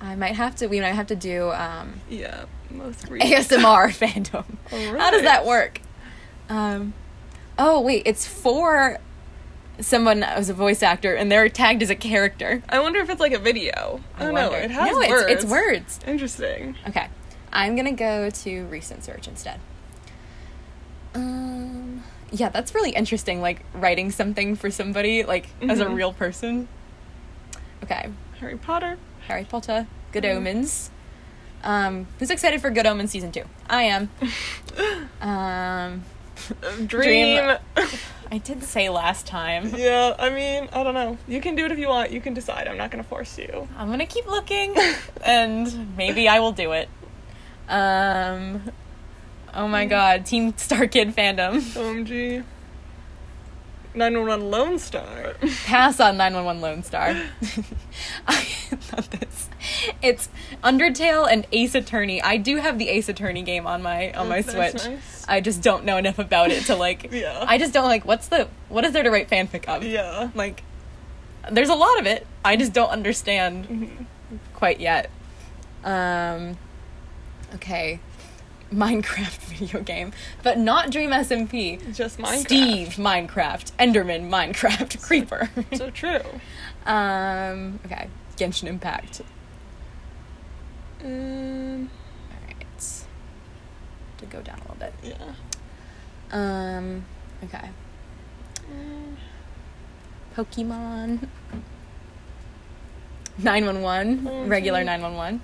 [SPEAKER 1] I might have to. We might have to do um,
[SPEAKER 2] Yeah, most recent.
[SPEAKER 1] ASMR fandom. How does that work? Um, oh wait, it's for someone as a voice actor, and they're tagged as a character.
[SPEAKER 2] I wonder if it's like a video. I don't know. It has
[SPEAKER 1] no,
[SPEAKER 2] words.
[SPEAKER 1] It's, it's words.
[SPEAKER 2] Interesting.
[SPEAKER 1] Okay. I'm gonna go to recent search instead. Um yeah, that's really interesting, like writing something for somebody, like as a
[SPEAKER 2] Mhm.
[SPEAKER 1] real person. Okay.
[SPEAKER 2] Harry Potter.
[SPEAKER 1] Harry Potter, Good
[SPEAKER 2] Mhm.
[SPEAKER 1] Omens. Um, who's excited for Good Omens season two? I am. Um
[SPEAKER 2] Dream.
[SPEAKER 1] I did say last time.
[SPEAKER 2] yeah, I mean, I don't know. You can do it if you want. You can decide. I'm not gonna force you.
[SPEAKER 1] I'm gonna keep looking and maybe I will do it. Um Oh my god, Team StarKid fandom.
[SPEAKER 2] OMG. 911 Lone Star.
[SPEAKER 1] pass on 911 Lone Star. I thought this. It's Undertale and Ace Attorney. I do have the Ace Attorney game on my on my Switch.
[SPEAKER 2] nice.
[SPEAKER 1] I just don't know enough about it to like
[SPEAKER 2] Yeah.
[SPEAKER 1] I just don't like what's the what is there to write fanfic of?
[SPEAKER 2] Yeah.
[SPEAKER 1] Like there's a lot of it. I just don't understand
[SPEAKER 2] Mhm.
[SPEAKER 1] quite yet. Um okay. Minecraft video game, but not Dream SMP.
[SPEAKER 2] Just Minecraft.
[SPEAKER 1] Steve Minecraft, Enderman Minecraft, so, Creeper.
[SPEAKER 2] so true.
[SPEAKER 1] Um, okay, Genshin Impact.
[SPEAKER 2] Um,
[SPEAKER 1] All right. To go down a little bit.
[SPEAKER 2] Yeah.
[SPEAKER 1] Um, okay.
[SPEAKER 2] Um,
[SPEAKER 1] Pokemon. 911,
[SPEAKER 2] mm-hmm.
[SPEAKER 1] regular 911.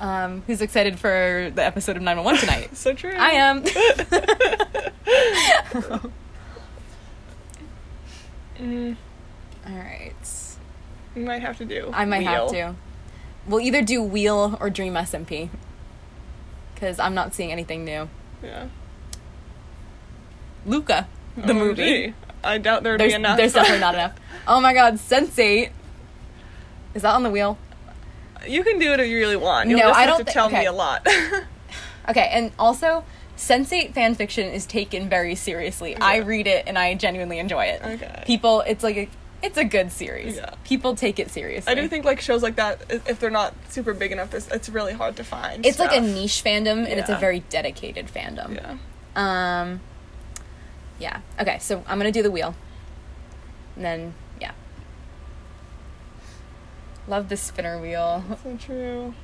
[SPEAKER 1] Um, who's excited for the episode of nine one one tonight?
[SPEAKER 2] So true.
[SPEAKER 1] I am.
[SPEAKER 2] Mm,
[SPEAKER 1] All right.
[SPEAKER 2] we might have to do.
[SPEAKER 1] I might have to. We'll either do Wheel or Dream SMP. Because I'm not seeing anything new.
[SPEAKER 2] Yeah.
[SPEAKER 1] Luca, the
[SPEAKER 2] OMG.
[SPEAKER 1] movie.
[SPEAKER 2] I doubt there'd
[SPEAKER 1] There's,
[SPEAKER 2] be enough.
[SPEAKER 1] there's definitely not enough. Oh my god, Sense8. Is that on the wheel?
[SPEAKER 2] You can do it if you really want. You'll
[SPEAKER 1] No,
[SPEAKER 2] just
[SPEAKER 1] I
[SPEAKER 2] have
[SPEAKER 1] don't
[SPEAKER 2] to
[SPEAKER 1] thi-
[SPEAKER 2] tell
[SPEAKER 1] okay.
[SPEAKER 2] me a lot.
[SPEAKER 1] Okay, and also, Sense8 fanfiction is taken very seriously. I read it and I genuinely enjoy it.
[SPEAKER 2] Okay.
[SPEAKER 1] People, it's like a, it's a good series.
[SPEAKER 2] Yeah.
[SPEAKER 1] People take it seriously.
[SPEAKER 2] I do think like shows like that, if they're not super big enough, it's, it's really hard to find.
[SPEAKER 1] it's like a niche fandom and it's a very dedicated fandom.
[SPEAKER 2] Yeah.
[SPEAKER 1] Um, yeah. Okay, so I'm gonna do the wheel. And then, yeah. Love the spinner wheel.
[SPEAKER 2] So true.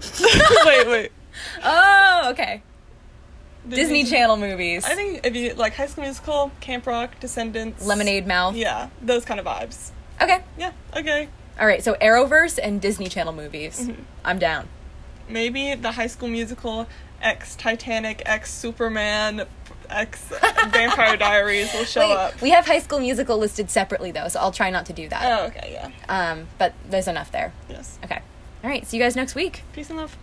[SPEAKER 2] wait, wait.
[SPEAKER 1] Oh, okay. Disney Channel movies.
[SPEAKER 2] I think if you like High School Musical, Camp Rock, Descendants,
[SPEAKER 1] Lemonade Mouth.
[SPEAKER 2] Yeah, those kind of vibes.
[SPEAKER 1] Okay.
[SPEAKER 2] Yeah. Okay.
[SPEAKER 1] All right. So Arrowverse and Disney Channel movies.
[SPEAKER 2] Mhm.
[SPEAKER 1] I'm down.
[SPEAKER 2] Maybe the High School Musical, X Titanic, X Superman, X Vampire Diaries will show
[SPEAKER 1] Wait,
[SPEAKER 2] up.
[SPEAKER 1] we have High School Musical listed separately though, so I'll try not to do that.
[SPEAKER 2] Oh, okay. Yeah.
[SPEAKER 1] Um, but there's enough there.
[SPEAKER 2] Yes.
[SPEAKER 1] Okay. All right. See you guys next week.
[SPEAKER 2] Peace and love.